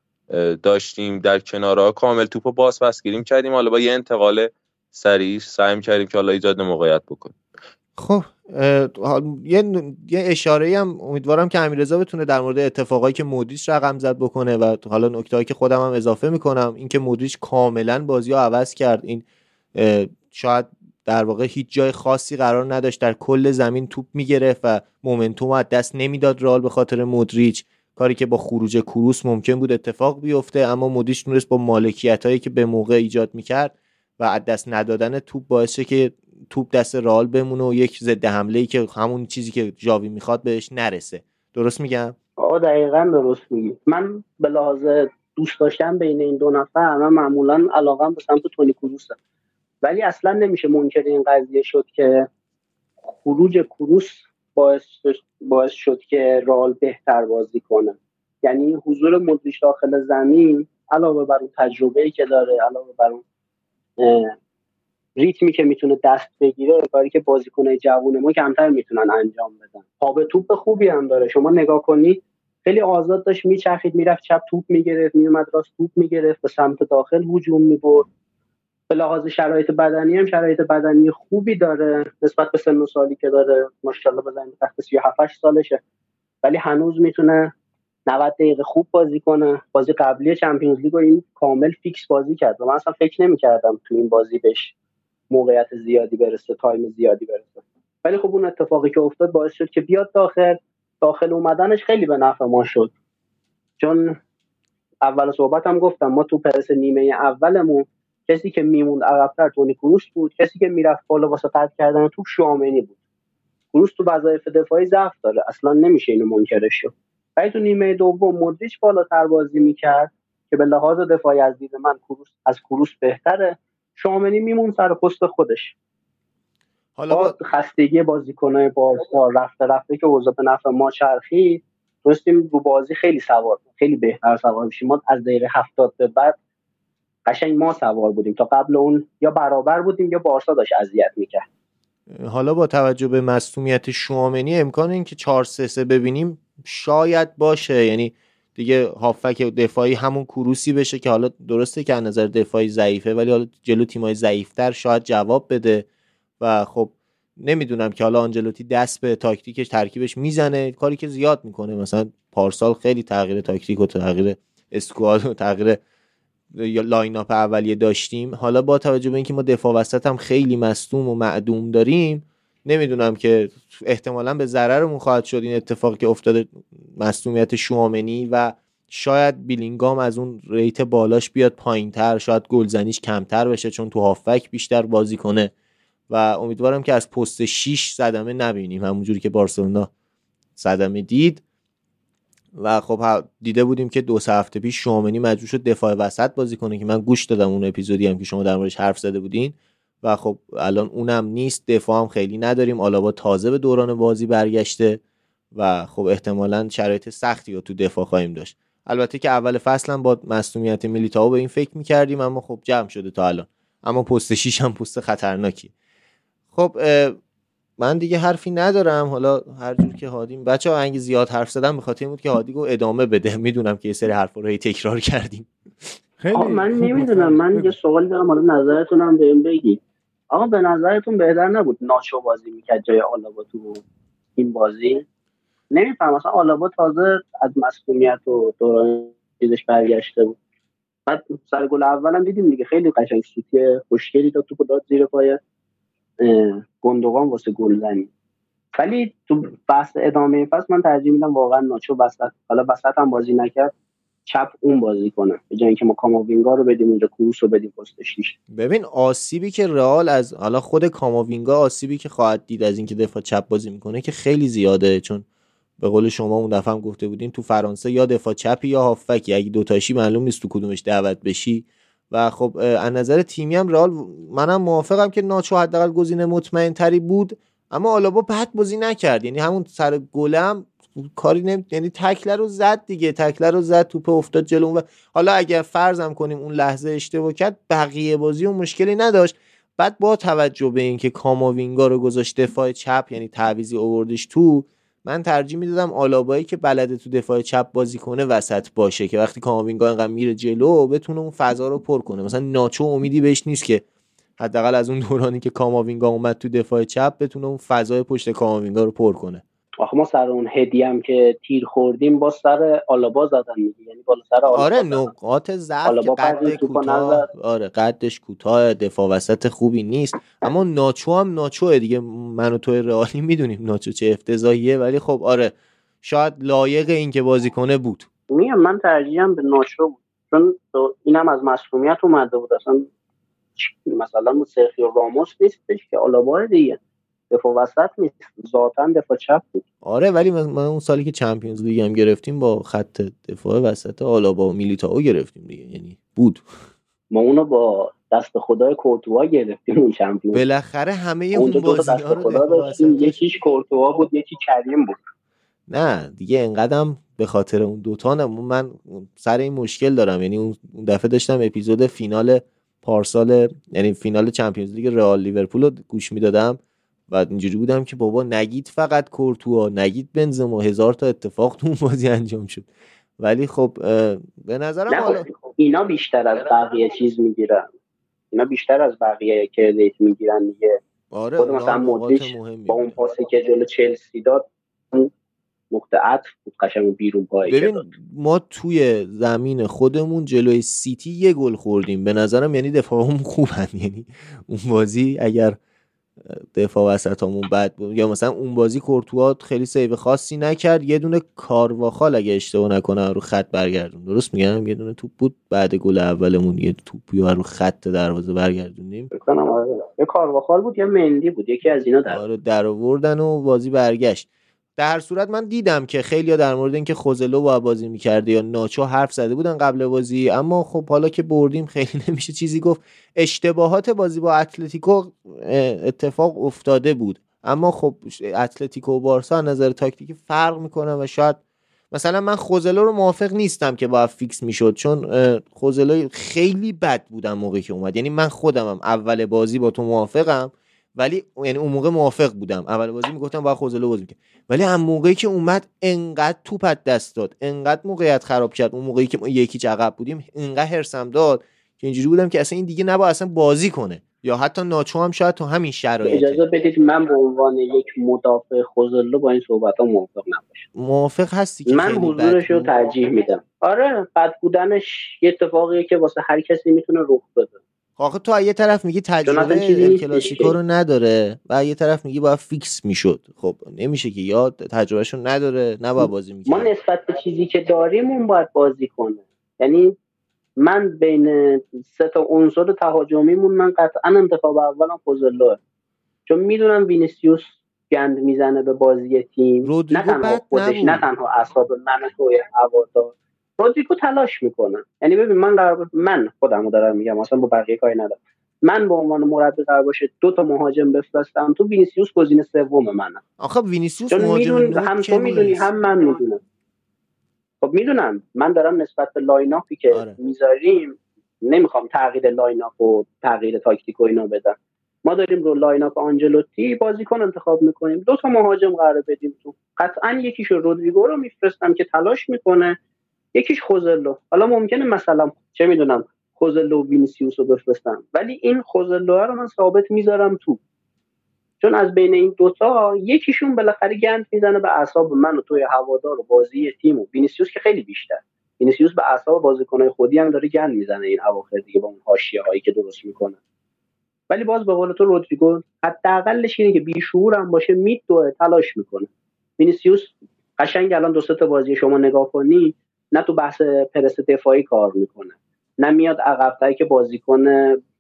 داشتیم در کنارها کامل توپو باز پس گیریم کردیم. حالا با یه انتقال سریع سعی کردیم که حالا ایجاد موقعیت بکنیم. خب یه یه اشاره هم امیدوارم که امیررضا بتونه در مورد اتفاقایی که مودریچ رقم زد بکنه و حالا نکتهایی که خودم هم اضافه می‌کنم اینکه مودریچ کاملا بازی رو عوض کرد. این شاید در واقع هیچ جای خاصی قرار نداشت در کل زمین توپ می‌گرفت و مومنتوم از دست نمی‌داد رال به خاطر مودریچ. کاری که با خروج کروس ممکن بود اتفاق بیفته اما مودریچ تونست با مالکیت هایی که به موقع ایجاد می‌کرد و از دست ندادن توپ باعث که توپ دست رال بمونه و یک ضد حمله ای که همون چیزی که جاوی می‌خواد بهش نرسه. درست میگم؟ آه دقیقا درست میگی. من به لحاظ دوست داشتن بین این دو نفر من معمولا علاقم به سمت تونی کروسه ولی اصلا نمیشه منکر این قضیه شد که خروج کروس باعث, باعث شد که رال بهتر بازی کنه. یعنی حضور مدریش داخل زمین علاوه بر اون تجربه که داره علاوه بر اون ریتمی که می‌تونه دست بگیره کاری که بازیکنه جوون ما کمتر می‌تونن انجام بدن. پا توپ خوبی هم داره. شما نگاه کنید خیلی آزاد داشت میچرخید می‌رفت چپ توپ می‌گرفت میومد راست توپ می‌گرفت به سمت داخل هجوم می‌برد. به لحاظ شرایط بدنی هم شرایط بدنی خوبی داره. نسبت به سن و سالی که داره ماشاءالله بزنید تخت 37 سالشه. ولی هنوز می‌تونه 90 دقیقه خوب بازی کنه. بازی قبلی Champions League این کامل فیکس بازی کرد و من اصلا فکر نمی‌کردم تو این بازی بهش موقعیت زیادی برسه time زیادی برسه. ولی خب اون اتفاقی که افتاد باعث شد که بیاد داخل. داخل اومدنش خیلی به نفع ما شد. چون اول صحبت هم گفتم ما تو پرس نیمه اولمون کسی که میموند عقبتر تونی کروس بود کسی که می‌رفت بالا واسه قطع کردن تو شوامنی بود. کروس تو وظایف دفاعی ضعف داره. اصلا نمیشه اینو منکرش شد ولی تو نیمه دوم مدریچ بالاتر بازی می‌کرد که به لحاظ دفاعی از دید من کروس از کروس بهتره. شامنی میمون سر پست خودش. حالا با خستگی بازیکنای بارسا رفته رفته که اوضاع به نفع ما چرخی تونستیم رو بازی خیلی سوار خیلی بهتر سوار بشیم ما از دقیقه هفتاد به بعد قشنگ ما سوار بودیم. تا قبل اون یا برابر بودیم یا بارسا داشت اذیت می‌کرد. حالا با توجه به مصدومیت شوامنی امکان اینکه 4 3 3 ببینیم شاید باشه. یعنی دیگه هافبک دفاعی همون کروسی بشه که حالا درسته که از نظر دفاعی ضعیفه ولی حالا جلو تیمای ضعیفتر شاید جواب بده. و خب نمی‌دونم که حالا آنجلوتی دست به تاکتیکش ترکیبش می‌زنه. کاری که زیاد می‌کنه. مثلا پارسال خیلی تغییر تاکتیک و تغییر squad و تغییر lineup اولیه داشتیم. حالا با توجه به اینکه ما دفاع وسط هم خیلی مصدوم و معدوم داریم نمی‌دونم که احتمالا به ضررمون خواهد شد این اتفاقی که افتاده مصدومیت شوامنی و شاید بیلینگام از اون ریت بالاش بیاد پایینتر شاید گلزنیش کمتر بشه چون تو هافک بیشتر بازی کنه. و امیدوارم که از پست 6 صدمه نبینیم. همونجوری که بارسلونا صدمه دید. و خب دیده بودیم که دو سه هفته پیش شومنی مجبور شد دفاع وسط بازی کنه که من گوش دادم اون اپیزودی هم که شما در موردش حرف زده بودین. و خب الان اونم نیست دفاع هم خیلی نداریم. آلابا تازه به دوران بازی برگشته و خب احتمالا شرایط سختی رو تو دفاع خواهیم داشت. البته که اول فصل هم با مصونیت میلیتائو به این فکر می‌کردیم اما خب جمع شده تا الان. اما پست 6 هم پست خطرناکی خب من دیگه حرفی ندارم. حالا هر جور که هادیم بچه ها انگی زیاد حرف زدم به این بود که هادی گو ادامه بده. می‌دونم که یه سری حرف رو تکرار کردیم. خیلی من نمی‌دونم. من یه سوال دارم. حالا نظرتونم بهم بگید. آقا به نظرتون بهتر نبود ناچو بازی می‌کرد جای آلابا تو این بازی؟ نمیفهم. مثلا آلابا تازه از مسئولیت و دوران چیزش برگشته بود. بعد سر گل اولم دیدیم دیگه خیلی قشنگ سوتی خوشگلی داد تو داد زیر پای گندوقان واسه گلزنی ولی تو بحث ادامه فصل من ترجیح میدم واقعا ناچو وسط حالا وسط هم بازی نکرد. چپ اون بازی کنه به جای اینکه ما کاماوینگا رو بدیم اونجا کروس رو بدیم پست ببین آسیبی که رئال از حالا خود کاماوینگا آسیبی که خواهد دید از اینکه دفاع چپ بازی می‌کنه که خیلی زیاده چون به قول شما اون دفعه هم گفته بودین تو فرانسه یا دفاع چپی یا هافکی اگه دوتاشی معلوم نیست تو کدومش دعوت بشی. و خب از نظر تیمی هم رئال منم موافقم که ناچو حداقل گزینه مطمئن تری بود اما آلابا بد بازی نکرد. یعنی همون سر گلم کاری نمی یعنی تکله رو زد دیگه تکله رو زد توپ افتاد جلو و حالا اگر فرضم کنیم اون لحظه اشتباه کرد بقیه بازی و مشکلی نداشت. بعد با توجه به اینکه کاماوینگا رو گذاشت دفاع چپ یعنی تعویزی اووردش تو من ترجیح می‌دادم آلابایی که بلده تو دفاع چپ بازی کنه وسط باشه که وقتی کاماوینگا انقدر میره جلو بتونه اون فضا رو پر کنه. مثلا ناچو امیدی بهش نیست که حداقل از اون دورانی که کاماوینگا اومد تو دفاع چپ بتونه اون فضای پشت کاماوینگا رو پر کنه. آخه ما سر اون هدی هم که تیر خوردیم با سر آلابا زدن میگه یعنی بالا سر آلابا آره نقاط ضعف که قد کوتاه. آره قدش کوتاه دفاع وسط خوبی نیست. اما ناچو هم ناچوه دیگه. من و تو رئالی می‌دونیم ناچو چه افتضاحیه ولی خب آره شاید لایق این که بازی کنه بود. میگم من ترجیحم به ناچو بود. چون اینم از مسئولیت اومده بود. اصلا مثلا سرخیو راموس نیستش که آلابا دیگه. دفاع وسط نیست. ذاتا دفاع چپ بود. آره ولی من اون سالی که چمپیونز لیگ هم گرفتیم با خط دفاع وسط آلابا و میلیتائو گرفتیم دیگه. یعنی بود. ما اونو با دست خدای کورتوا گرفتیم اون چمپیون بالاخره همه اون بازی ها رو یکیش کورتوا بود یکی کریم بود. نه دیگه انقدرم به خاطر اون دوتا نه. من سر این مشکل دارم. یعنی اون دفعه داشتم اپیزود فینال پارسال یعنی فینال چمپیونز لیگ رئال لیورپول رو گوش می‌دادم. و اینجوری بودم که بابا نگید فقط کورتوا نگید بنزما. هزار تا اتفاق تو اون بازی انجام شد. ولی خب به نظرم حالا اینا بیشتر از بقیه چیز می‌گیرن. اینا بیشتر از بقیه کردیت می‌گیرن دیگه. آره خود مثلا مودریچ با اون پاسی که جلو چلسی داد نقطه عطف بود قشنگ بیرون پای ببین ما توی زمین خودمون جلوی سیتی یه گل خوردیم. به نظرم یعنی دفاعمون خوبن. یعنی اون بازی اگر دفاع وسطمون بد بود. یا مثلا اون بازی کورتوا خیلی save خاصی نکرد. یه دونه کارواخال اگه اشتباه نکنم رو خط برگردون. درست میگم؟ یه دونه توپ بود. بعد گل اولمون یه توپی رو خط دروازه برگردوندیم. آره. یه کارواخال بود یا مندی بود. یکی از اینا در آره در آوردن و بازی برگشت. در هر صورت من دیدم که خیلی در مورد اینکه خوزلو با بازی می‌کرده یا ناچو حرف زده بودن قبل بازی اما خب حالا که بردیم خیلی نمیشه چیزی گفت. اشتباهات بازی با اتلتیکو اتفاق افتاده بود. اما خب اتلتیکو و بارسا نظر تاکتیکی فرق می‌کنه و شاید مثلا من خوزلو رو موافق نیستم که با فیکس می‌شد چون خوزلو خیلی بد بودم موقعی که اومد. یعنی من خودمم اول بازی با تو موافقم. ولی یعنی اون موقع موافق بودم. اول بازی می‌گفتم با خوزلو بازی کنم ولی هم موقعی که اومد انقدر توپ دست داد انقدر موقعیت خراب کرد. اون موقعی که ما یکی عقب بودیم انقدر هرسم داد که اینجوری بودم که اصلا این دیگه نباید اصلا بازی کنه. یا حتی ناچو هم شاید تو همین شرایط. اجازه بدید من به عنوان یک مدافع خوزلو با این صحبت ها موافق نباشم. موافق هستی که من حضورش رو ترجیح میدم. آره بد بودنش یه اتفاقیه که واسه هر کسی می‌تونه رخ بده. آخه تو یه طرف میگی تجربه کلاسیکو رو نداره و یه طرف میگی باید فیکس می‌شد. خب نمیشه که یا تجربهشون نداره نه باید بازی می‌کنه ما نسبت به چیزی که داریم اون باید بازی کنه. یعنی من بین سه تا عنصر تهاجمیمون من قطعا انتخاب اولم خوزلوه چون می‌دونم وینیسیوس گند می‌زنه به بازی تیم. نه تنها خودش نه تنها اعصاب من توی هوادار رودریگو تلاش می‌کنه. یعنی ببین من قرار من خودمو دارم میگم اصلا با بقیه کاری ندارم. من به عنوان مربی قرار باشه دو تا مهاجم بفرستم. تو وینیسیوس گزینه سوم منم. آخه وینیسیوس مهاجم هم تو می‌دونی هم من می‌دونم. خب می‌دونم. من دارم نسبت به lineup ی که آره. می‌ذاریم نمی‌خوام تغییر lineup و تغییر تاکتیک و اینا بدم. ما داریم رو lineup آنجلوتی بازیکن انتخاب می‌کنیم. دو تا مهاجم قرار بدیم تو. قطعا یکیش رودریگو رو میفرستم که تلاش می‌کنه یکیش خوزلو. حالا ممکنه مثلا چه می‌دونم خوزلو وینیسیوس رو بفرستم. ولی این خوزلو رو من ثابت می‌ذارم تو. چون از بین این دوتا یکیشون بالاخره گند می‌زنه به اعصاب من و توی هوادار و بازی تیم و وینیسیوس که خیلی بیشتر. وینیسیوس به اعصاب بازیکنهای خودی هم داره گند می‌زنه این اواخر دیگه با اون حاشیه هایی که درست می‌کنه. ولی باز به قول تو رودریگو حداقلش اینه که بیشعور هم باشه میدوه تلاش می‌کنه. وینیسیوس قشنگ الان دو تا بازی شما نگاه کنی نه تو بحث پرس دفاعی کار می‌کنه نه میاد عقبتر که بازیکن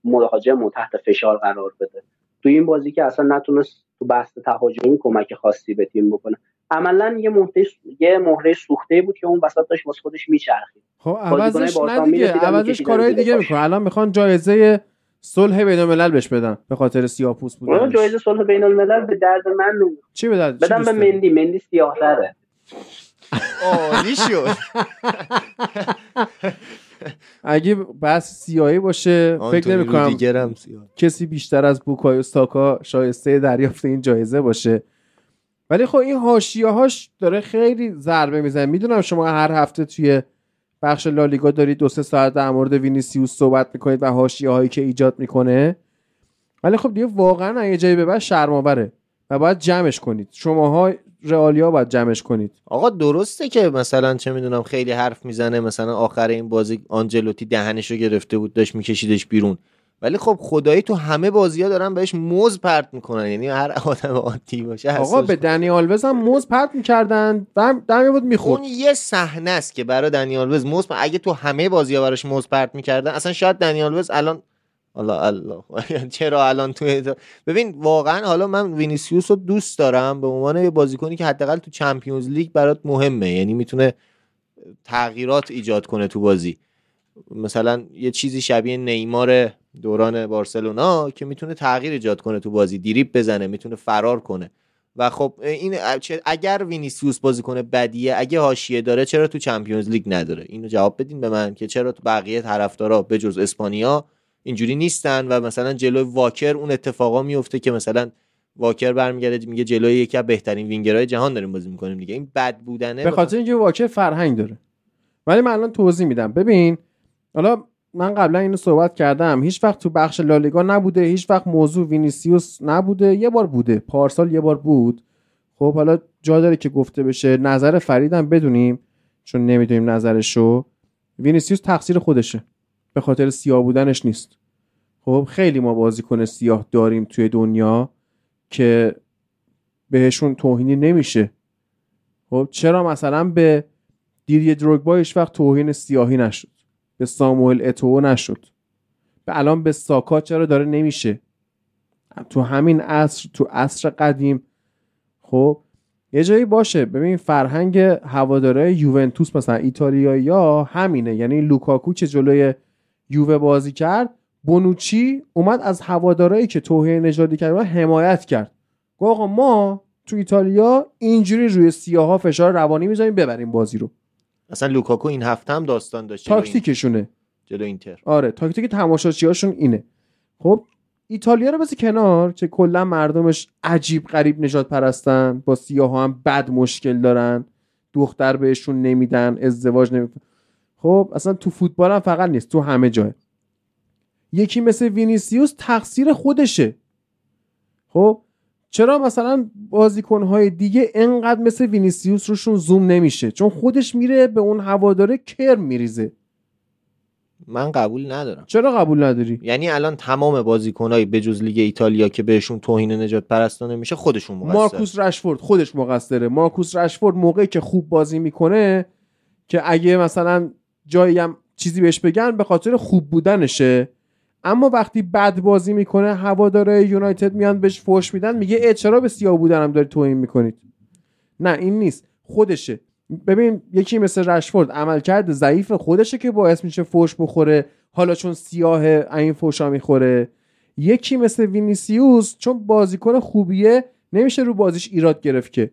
مهاجم تحت فشار قرار بده. تو این بازی که اصلا نتونست تو بحث تهاجمی کمک خاصی به تیم بکنه. عملا یه مهره یه مهره سوخته بود که اون وسط داشت واسه خودش میچرخید. خب عوضش نه دیگه عوضش کارهای دیگه می‌کنه. الان می‌خوان جایزه صلح بین الملل بهش بدن به خاطر سیاه‌پوست بودن جایزه صلح بین الملل به درد من نمی‌خوره چی به درد بدم به مندی. مندی سیاه‌تره. عالی شد. اگه بحث سیاهی باشه فکر نمی کنم کسی بیشتر از بوکایو ساکا شایسته دریافت این جایزه باشه. ولی خب این حاشیه هاش داره خیلی ضربه می‌زنه. می‌دونم شما هر هفته توی بخش لالیگا دارید دو سه ساعت در مورد وینیسیوس صحبت می‌کنید و حاشیه هایی که ایجاد می‌کنه. ولی خب دیگه واقعا یه جایی به بعد شرماوره و باید جمعش کنید. شماها رئالیا باید جمعش کنید. آقا درسته که مثلا چه می‌دونم خیلی حرف می‌زنه مثلا آخر این بازی آنجلوتی دهنش رو گرفته بود داشت میکشیدش بیرون. ولی خب خدایی تو همه بازی ها دارن بهش موز پرت می‌کنن یعنی هر آدم عادی باشه آقا به دنی آلوز هم موز پرت می‌کردن. در بود می‌خورد. اون یه صحنه است که برای دنی آلوز موز اگه تو همه بازی ها براش موز پرت می‌کردن اصلا شاید دنی آلوز الان الله الله. چرا الان تو ببین واقعا حالا من وینیسیوس رو دوست دارم. به عنوان یه بازیکنی که حداقل تو چمپیونز لیگ برات مهمه. یعنی می‌تونه تغییرات ایجاد کنه تو بازی. مثلا یه چیزی شبیه نیمار دوران بارسلونا که می‌تونه تغییر ایجاد کنه تو بازی. دریبل بزنه می‌تونه فرار کنه. و خب این اگر وینیسیوس بازیکن بدیه اگه حاشیه داره چرا تو چمپیونز لیگ نداره؟ اینو جواب بدین به من که چرا تو بقیه طرفدارا به جز اسپانیا اینجوری نیستن و مثلا جلوی واکر اون اتفاقا میفته که مثلا واکر برمیگرده میگه جلوی یکی از بهترین وینگرهای جهان داریم بازی می‌کنیم دیگه. این بد بودنه. به خاطر اینکه واکر فرهنگ داره. ولی من الان توضیح میدم. ببین حالا من قبلا اینو صحبت کردم. هیچ وقت تو بخش لالیگا نبوده هیچ وقت موضوع وینیسیوس نبوده. یه بار بوده. پارسال یه بار بود. خب حالا جا داره که گفته بشه. نظر فریدم بدونیم چون نمی‌دونیم نظرشو. وینیسیوس تقصیر خودشه. به خاطر سیاه بودنش نیست. خب خیلی ما بازیکن سیاه داریم توی دنیا که بهشون توهینی نمیشه. خب چرا مثلا به دیدی دروگبا وقت توهین سیاهی نشد؟ به ساموئل اتو نشد. به الان به ساکا چرا داره نمیشه؟ تو همین عصر تو عصر قدیم. خب یه جایی باشه. ببین فرهنگ هواداره یوونتوس مثلا ایتالیایی یا همینه. یعنی لوکاکو که جلوی یووه بازی کرد بونوچی اومد از هوادارایی که توهین نژادی کرد حمایت کرد. گفت آقا ما تو ایتالیا اینجوری روی سیاها فشار روانی می‌ذاریم ببریم بازی رو. اصلا لوکاکو این هفته هم داستان داشت تاکتیکشونه. جلو اینتر. آره تاکتیک تماشاچیاشون اینه. خب ایتالیا رو بذار کنار که کلا مردمش عجیب غریب نژاد پرستن با سیاه هم بد مشکل دارن دختر بهشون نمیدن ازدواج نمیدن خب اصلا تو فوتبال هم فقط نیست تو همه جای یکی مثل وینیسیوس تقصیر خودشه. خب چرا مثلا بازیکنهای دیگه انقدر مثل وینیسیوس روشون زوم نمیشه؟ چون خودش میره به اون هواداره کرم میریزه. من قبول ندارم. چرا قبول نداری؟ یعنی الان تمام بازیکنایی به جز لیگ ایتالیا که بهشون توهین نژاد پرستانه میشه خودشون مقصر. مارکوس رشفورد خودش مقصره. مارکوس رشفورد موقعی که خوب بازی می‌کنه که اگه مثلا جایی هم چیزی بهش بگن به خاطر خوب بودنشه. اما وقتی بد بازی می‌کنه هواداره یونایتد میان بهش فوش میدن میگه ای چرا به سیاه بودنم داری توهین می‌کنید؟ نه این نیست. خودشه. ببین یکی مثل رشفورد عملکرد ضعیف خودشه که باعث میشه فوش بخوره. حالا چون سیاه این فوشا می‌خوره. یکی مثل وینیسیوس چون بازیکن خوبیه نمیشه رو بازیش ایراد گرفت که.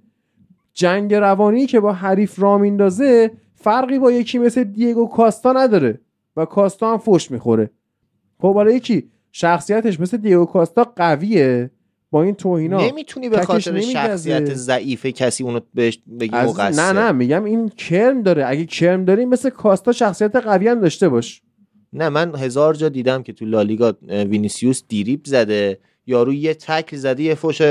جنگ روانی که با حریف را میندازه فرقی با یکی مثل دیگو کاستا نداره و کاستا هم فوش می‌خوره. خب حالا یکی شخصیتش مثل دیگو کاستا قویه با این توهینا. نمی‌تونی به خاطر. شخصیت ضعیف کسی اونو بهش بگی از... مقصر. نه نه میگم این کرم داره. اگه کرم داری مثل کاستا شخصیت قوی هم داشته باش. نه من هزار جا دیدم که تو لالیگا وینیسیوس دریبل زده. یارو یه تکل زده یه فوش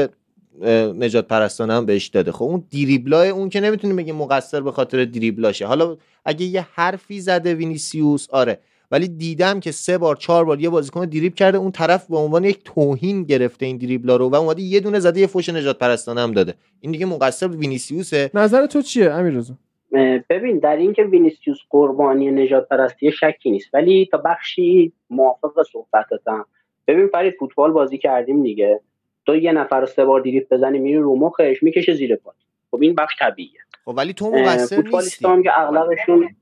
نجات پرستانه هم بهش داده. خب اون دریبلای اون که نمی‌تونی بگی مقصر به خاطر دریبلاشه حالا اگه یه حرفی زده وینیسیوس آره. ولی دیدم که سه بار چهار بار یه بازیکن دریبل کرده. اون طرف به عنوان یک توهین گرفته این دریبلا رو و اومده یه دونه زده یه فوش نجات پرستانه هم داده. این دیگه مقصر وینیسیوسه. نظر تو چیه امیر رضا اه، ببین در اینکه وینیسیوس قربانی نژاد پرستی شکی نیست. ولی تا بخشی موافق صحبتتم ببین فرید فوتبال بازی کردیم دیگه. تو یه نفر رو سه بار دریبل بزنی میری رو مخش می‌کشه زیر پات. خب این بخش طبیعیه. خب ولی تو مقصر نیستی هم که اغلبشون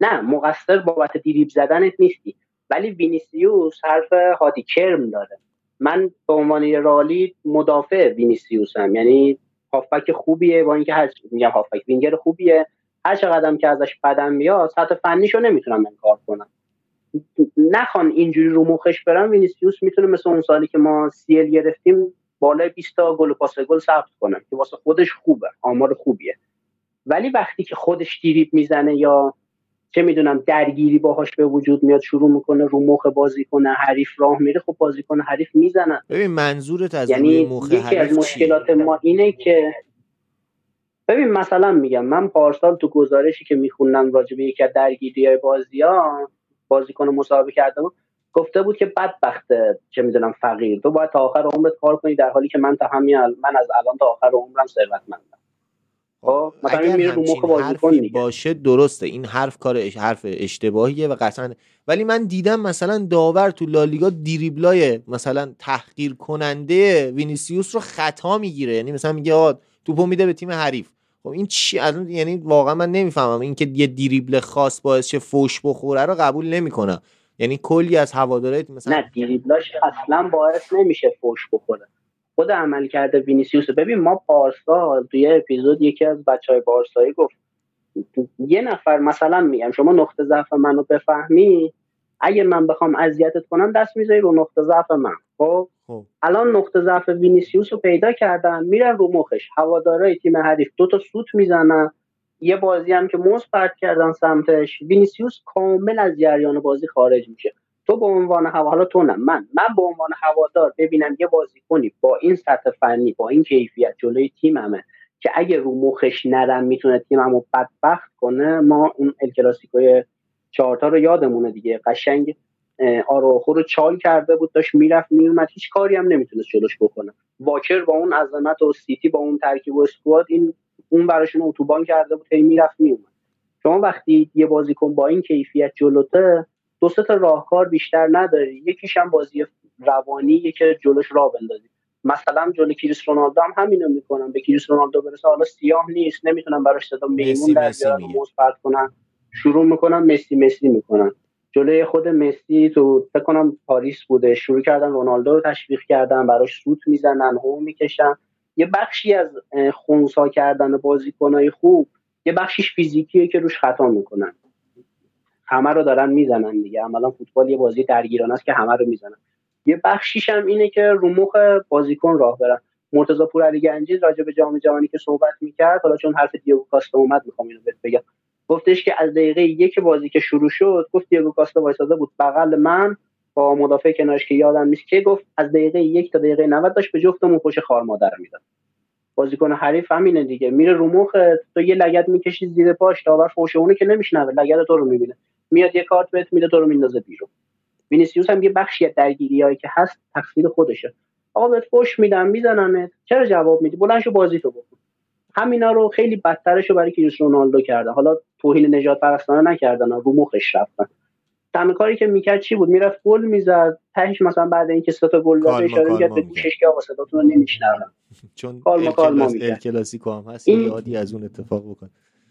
نه مقصر بابت دریبل زدنت نیستی. ولی وینیسیوس حرف هادی کرم داره. من به عنوان یه رئالی مدافع وینیسیوسم. یعنی هافبک خوبیه با اینکه هر میگم هافبک وینگر خوبیه. هر چقدرم که ازش بدم بیاد سطح فنیشو نمی‌تونم انکار کنم. نخوان اینجوری رو مخش برن وینیسیوس می‌تونه مثل اون سالی که ما CL گرفتیم بالای 20 تا گل و پاس گل ثبت کنه که واسه خودش خوبه آمار خوبیه ولی وقتی که خودش دریبل می‌زنه یا چه می‌دونم درگیری باهاش به وجود میاد شروع می‌کنه رو مخ بازی کنه حریف راه میره خب بازیکن حریف می‌زنه ببین منظورت از یعنی مخ یکی از چیه؟ مشکلات ما اینه که ببین مثلا میگم من پارسال تو گزارشی که میخوندم راجع به یکی از درگیری های بازی ها بازیکن مسابقه کرده بود گفته بود که بدبخت چه می‌دونم فقیر. تو باید تا آخر عمرت کار کنی در حالی که من تا همین من از الان تا آخر عمرم ثروتمندم. خب مثلا میره رو مخ بازیکن باشه درسته. این حرف کار اش- حرف اشتباهیه و قطعا ولی من دیدم مثلا داور تو لالیگا دریبلای مثلا تحقیر کننده وینیسیوس رو خطا می‌گیره. یعنی مثلا میگه آقا توپو میده به تیم حریف. خب این چی؟ از یعنی واقعا من نمی‌فهمم. این که یه دریبل خاص باعث شه فوش بخوره رو قبول نمی‌کنم. یعنی کلی از هوادارهای مثلا نه دریبلاش اصلا باعث نمیشه فوش بخوره. خود عمل کرده وینیسیوس. ببین ما پارسال توی اپیزود یکی از بچه های بارسایی گفت یه نفر مثلا میگم شما نقطه ضعف منو بفهمی اگه من بخوام اذیتت کنم دست می‌ذاری رو نقطه ضعف من. خب؟ الان نقطه ضعف وینیسیوس رو پیدا کردن میرن رو مخش. هوادارای تیم حریف دو تا سوت می‌زنن. یه بازی هم که موز پرت کردن سمتش وینیسیوس کامل از جریان بازی خارج میشه. تو به عنوان هوا حالا تو نه من من به عنوان هوادار ببینم یه بازیکنی با این سطح فنی با این کیفیت جلوی تیممه که اگه رو مخش نرم می‌تونه تیممو بدبخت کنه ما اون الکلاسیکوی چهارتا رو یادمونه دیگه. قشنگ آراخو رو چال کرده بود داشت می‌رفت میومد هیچ کاری هم نمی‌تونست جلوش بکنه. واکر با اون عظمت و سیتی با اون ترکیب و اسکواد این اون براشون اتوبان کرده بود هی می‌رفت میومد شما وقتی یه بازیکن با این کیفیت جلوته دو تا راهکار بیشتر نداری. یکیش هم بازی روانی که جلوش راه بندازی. مثلا جلو کریس رونالدو هم همینو می‌کنن. به کریس رونالدو برسه حالا سیاه نیست نمی‌تونن براش صدا میمون در مسی بیارن و کنن. شروع می‌کنن مسی مسی می‌کنن. جلوی خود مسی تو فکر کنم پاریس بوده. شروع کردن رونالدو رو تشویق کردن براش سوت می‌زنن هو می‌کشن. یه بخشی از خونسا کردن بازیکنای خوب یه بخشیش فیزیکیه که روش خطا می‌کنن. همه رو دارن می‌زنن دیگه. عملا فوتبال یه بازی درگیرانه است که همه رو می‌زنن. یه بخشیش هم اینه که رو مخ بازیکن راه برن. مرتضی پورعلی گنجی راجع به جام جهانی که صحبت می‌کرد حالا چون حرف دیگو کاستا اومد می‌خوام اینو بگم. گفتش که از دقیقه یک بازی که شروع شد گفت دیگو کاستا وایساده بود. بغل من با مدافع کنارش که یادم نیست که گفت از دقیقه یک تا دقیقه 90 داشت به جفتمون پشت خار مادر می‌داد. بازیکن حریف همینه دیگه. میره رو مخ تو یه لگد می‌کشی زیر پاش داور فوش اونه که نمیشنوه. لگد تو رو می‌بینه. میاد یه کارت بهت میده تو رو میندازه بیرون. وینیسیوس هم یه بخشی از درگیریایی که هست تقصیر خودشه. آقا بهت فوش میدم میزنمت. چرا جواب میدی؟ بلند شو بازی تو بکن. همینا رو خیلی بدترش رو برای کریستیانو رونالدو کرده. حالا توهین نژاد پرستانه نکردن رو مخش رفتن. تنها کاری که می‌کرد چی بود؟ می‌رفت گل می‌زد. تهش مثلا بعد اینکه سه تا گل داد اشاره می‌کرد به گوشش که آقا صداتون رو نمیشنوم. چون calma calma ال می‌کرد. کلاسیکو هم هست این- یادی از اون اتفاق بکن.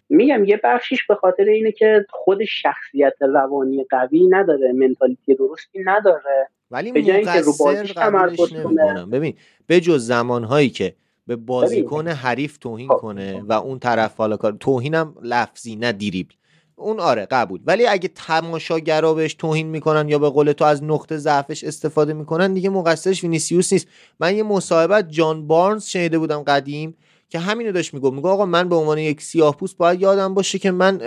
میگم یه بخشیش به خاطر اینه که خود شخصیت روانی قوی نداره منتالیتی درستی نداره. ولی به جای اینکه رو بازیش تمرکز کنه. ببین به جز زمانهایی که به بازیکن حریف توهین خب. کنه و اون طرف حالا کار توهینم لفظی نه دیریبل اون آره قبول. ولی اگه تماشاگرا بهش توهین می‌کنن یا به قول تو از نقطه ضعفش استفاده می‌کنن دیگه مقصرش وینیسیوس نیست. من یه مصاحبت جان بارنز شنیده بودم قدیم که همینو داشت می‌گفت. میگه آقا من به عنوان یک سیاه پوست باید یادم باشه که من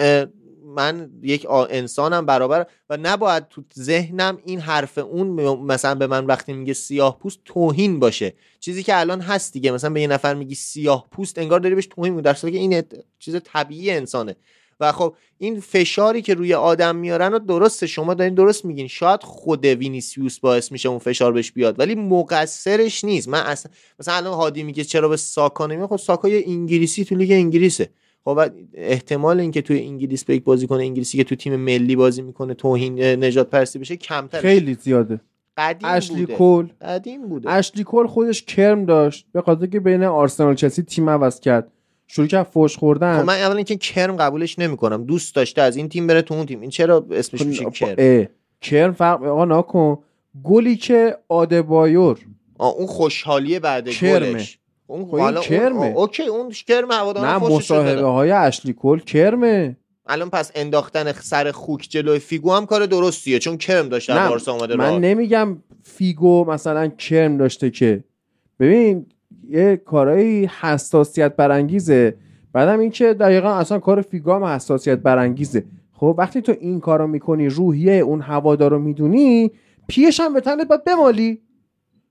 من یک انسانم برابر و نباید تو ذهنم این حرف اون مثلا به من وقتی میگه سیاه پوست توهین باشه. چیزی که الان هست دیگه مثلا به یه نفر میگی سیاه پوست انگار داری بهش توهین میگی در که این چیز طبیعی انسانه. و خب این فشاری که روی آدم میارن و درسته شما دارین درست میگین. شاید خود وینیسیوس باعث میشه اون فشار بهش بیاد ولی مقصرش نیست. من اصلا مثلا الان هادی میگه چرا به ساکا نمیاد؟ خب ساکا یه انگلیسی تو لیگ انگلیسه. خب احتمال اینکه توی انگلیس به یک بازیکن انگلیسی که تو تیم ملی بازی می‌کنه توهین نجات پرستی بشه کمتر خیلی زیاده. قدیم اشلی بوده. کول قدیم بوده. اشلی کول خودش کرم داشت به خاطر که بین آرسنال چلسی تیم عوض کرد. شروع کرد فوش خوردن. خب من اولا اینکه کرم قبولش نمی‌کنم. دوست داشته از این تیم بره تو اون تیم. این چرا اسمش میشه کرم اه. کرم؟ فرق آقا نکن گلی که آدبایور. آه، اون خوشحالیه بعد. گلش. اون خب اون- کرمه. آه، اوکی اون کرم هواداران نه مصاحبه. های اشلی کول کرمه الان پس انداختن سر خوک جلوی فیگو هم کار درستیه چون کرم داشته بارسا اومده من. نمیگم فیگو مثلا کرم داشته که ببین یه کارایی حساسیت برانگیزه بعدم این که دقیقا اصلا کار فیگو هم حساسیت برانگیزه خب وقتی تو این کارو می‌کنی روحیه اون هوادار رو می‌دونی پیهشم به تنت باید بمالی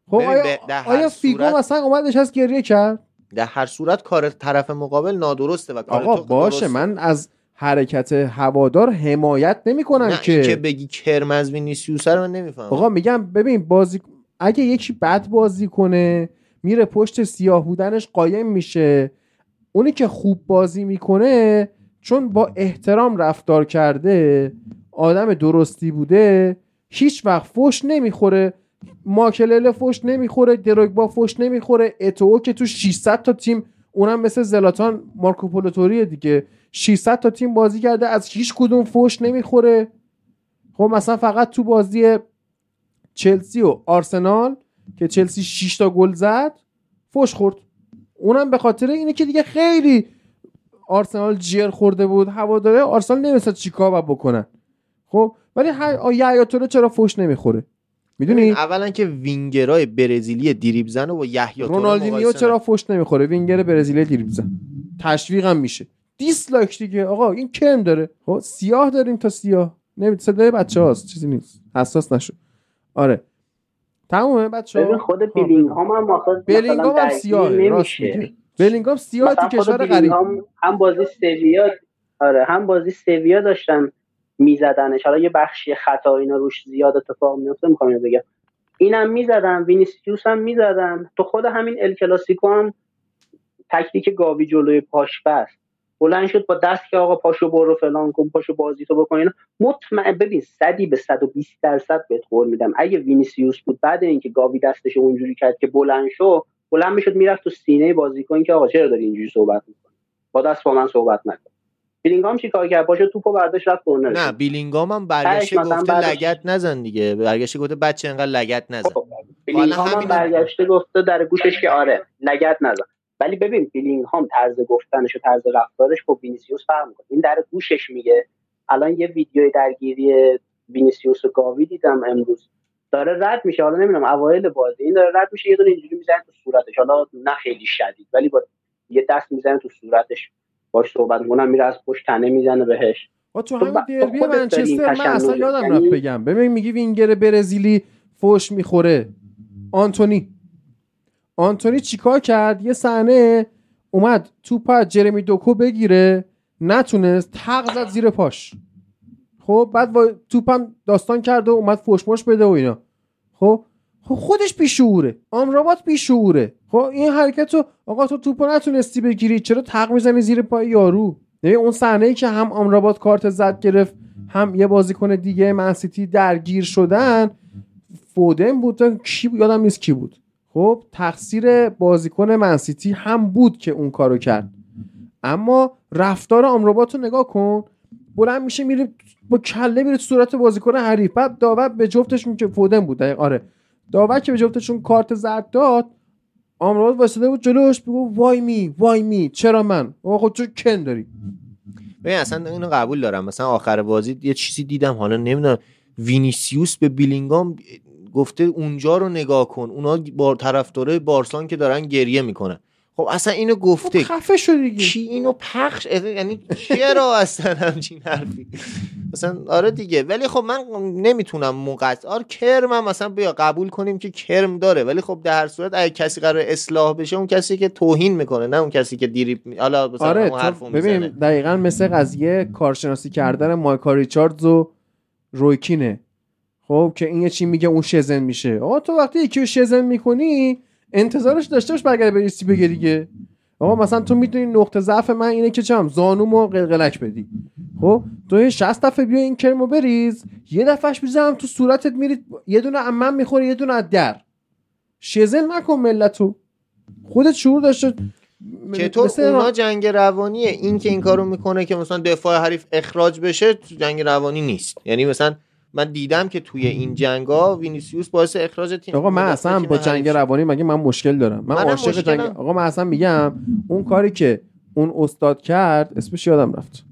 خب آیا, آیا فیگو صورت- مثلا اومدش از گریه کرد؟ در هر صورت کار طرف مقابل نادرسته و کار آقا باشه درسته. من از حرکت هوادار حمایت نمی‌کنم نه که که بگی کرم از وینیسیوس رو من نمی‌فهمم. آقا میگم ببین بازی اگه یکی بد بازی کنه میره پشت سیاه بودنش قایم میشه. اونی که خوب بازی می‌کنه چون با احترام رفتار کرده آدم درستی بوده هیچ وقت فوش نمی‌خوره. ماکلله فوش نمی‌خوره دروگبا فوش نمی‌خوره اتو که تو 600 تا تیم اونم مثل زلاتان مارکوپولوتوری دیگه. 600 تا تیم بازی کرده از هیچ کدوم فوش نمی‌خوره. خب مثلا فقط تو بازی چلسی و آرسنال که چلسی 6 تا گل زد فوش خورد. اونم به خاطر اینه که دیگه خیلی آرسنال جیر خورده بود هواداره آرسنال نمیستد چیکار بکنن خب ولی توره چرا فوش نمی‌خوره؟ می‌دونی؟ اولا که وینگرای برزیلی دریبل زن و با یحیی رونالدینیو چرا فوش نمی‌خوره؟ وینگر برزیلی دریبل زن. تشویقم میشه. دیسلایک دیگه. آقا این کرم داره. خب سیاه داریم تا سیاه. نمید صدای بچه هاست. چیزی نیست. حساس نشو. آره. تمومه بچه ببین خود بیلینگهام هم آخه بلینگام مثلا هم سیاه راست. میگه بلینگام سیاه تو کشور غریب. بیلینگهام هم بازی سویا آره هم بازی سویا داشتن. میزدنش. حالا یه بخشی خطا اینا روش زیاد اتفاق میفته می‌خوام اینو بگم. اینم می‌زدن وینیسیوس هم می‌زدن. تو خود همین ال کلاسیکو هم تکتیک گاوی جلوی پاش بست. بلند شد با دست که آقا پاشو برو فلان کن پاشو بازی تو بکن مطمئن ببین صدی به 120 درصد بهت قول میدم. اگه وینیسیوس بود بعد اینکه گاوی دستش اونجوری کرد که بلند شو بلند می‌شد می‌رفت تو سینه بازیکن که آقا چرا داری اینجوری صحبت می‌کنی؟ با دست با من صحبت نکن. بلینگهام چی کار کرد؟ پاشو توپو برداشت رفت کرنر نه بیلینگام هم برگشته گفته لگد نزن دیگه. برگشته گفته بچه انقدر لگد نزن. خب، بیلینگهام هم همینو- برگشته گفته در گوشش که آره لگد نزن. ولی ببین بیلینگهام طرز گفتنش و طرز رفتارش با وینیسیوس فرق می‌کنه. این در گوشش میگه. الان یه ویدیو درگیری وینیسیوس و گاوی دیدم امروز. داره رد میشه. حالا نمی‌دونم اوایل بازی این داره رد میشه یه دونه اینجوری می‌زنه تو صورتش. حالا نه خیلی شدید ولی با یه دست می‌زنه تو صورتش. باش صحبت می‌کنم میره از پشت تنه می‌زنه بهش. تو تو همین ب- دربی منچستر من اصلا. یادم رفت بگم. ببین میگی وینگر برزیلی فوش می‌خوره. آنتونی. آنتونی چیکار کرد؟ یه صحنه اومد توپ از جرمی دوکو بگیره نتونست تق زد زیر پاش. خب بعد توپم داستان کرد و اومد فوشماش بده و اینا. خب خب خودش بیشعوره. آمرابات بیشعوره. خب این حرکت رو آقا تو توپو نتونستی بگیری. چرا تق می‌زنی زیر پای یارو؟ ببین اون صحنه که هم آمرابات کارت زد گرفت هم یه بازیکن دیگه منسیتی درگیر شدن فودن بود کی یادم نیست کی بود. خب تقصیر بازیکن منسیتی هم بود که اون کارو کرد. اما رفتار آمرابات رو نگاه کن. بلند میشه میره با کله میره صورت بازیکن حریف. بعد داور به جفتشون که فودن بود. آره. داور که به جفتشون کارت زرد داد آمرابات واسطه بود جلوش بگو وای می وای می چرا من؟ آقا خود تو کن داری. ببین اصلا اینو قبول دارم. مثلا آخر بازی یه چیزی دیدم حالا نمی‌دونم. وینیسیوس به بیلینگام گفته اونجا رو نگاه کن. اونا با طرفدارای بارسان که دارن گریه می‌کنن. خب اصلا اینو خب گفته خفه شو دیگه. کی اینو پخش؟ یعنی چرا اصلا همچین حرفی؟ مثلا آره دیگه. ولی خب من نمی‌تونم مقطع آره کرم هم مثلا بیا قبول کنیم که کرم داره. ولی خب در هر صورت اگه کسی قرار اصلاح بشه اون کسی که توهین می‌کنه نه اون کسی که دیریب می... حالا مثلا آره اون حرفو تو ببین دقیقا مثل قضیه کارشناسی کردن مایکا ریچاردز و رویکینه. خب که این یه چی میگه اون شزن میشه. آقا تو وقتی یکی رو شزن می‌کنی انتظارش داشته باش برگرده بریسی بگه دیگه. آقا مثلا تو می‌دونی نقطه ضعف من اینه که چم؟ زانومو قلقلک بدی. خب؟ تو یه 60 دفعه بیا این کرمو بریز یه دفعهش می‌زنم تو صورتت میرید یه دونه از من می‌خوره یه دونه از در. شزن نکن ملتو. خودت شعور داشته. چطور؟ اونا جنگ روانیه. این که این کارو می‌کنه که مثلا دفاع حریف اخراج بشه تو جنگ روانی نیست. یعنی مثلا من دیدم که توی این جنگا وینیسیوس باعث اخراج تیم آقا من اصلا با جنگ. روانی مگه من مشکل دارم من عاشق. جنگ آقا من اصلا میگم اون کاری که اون استاد کرد اسمش یادم رفت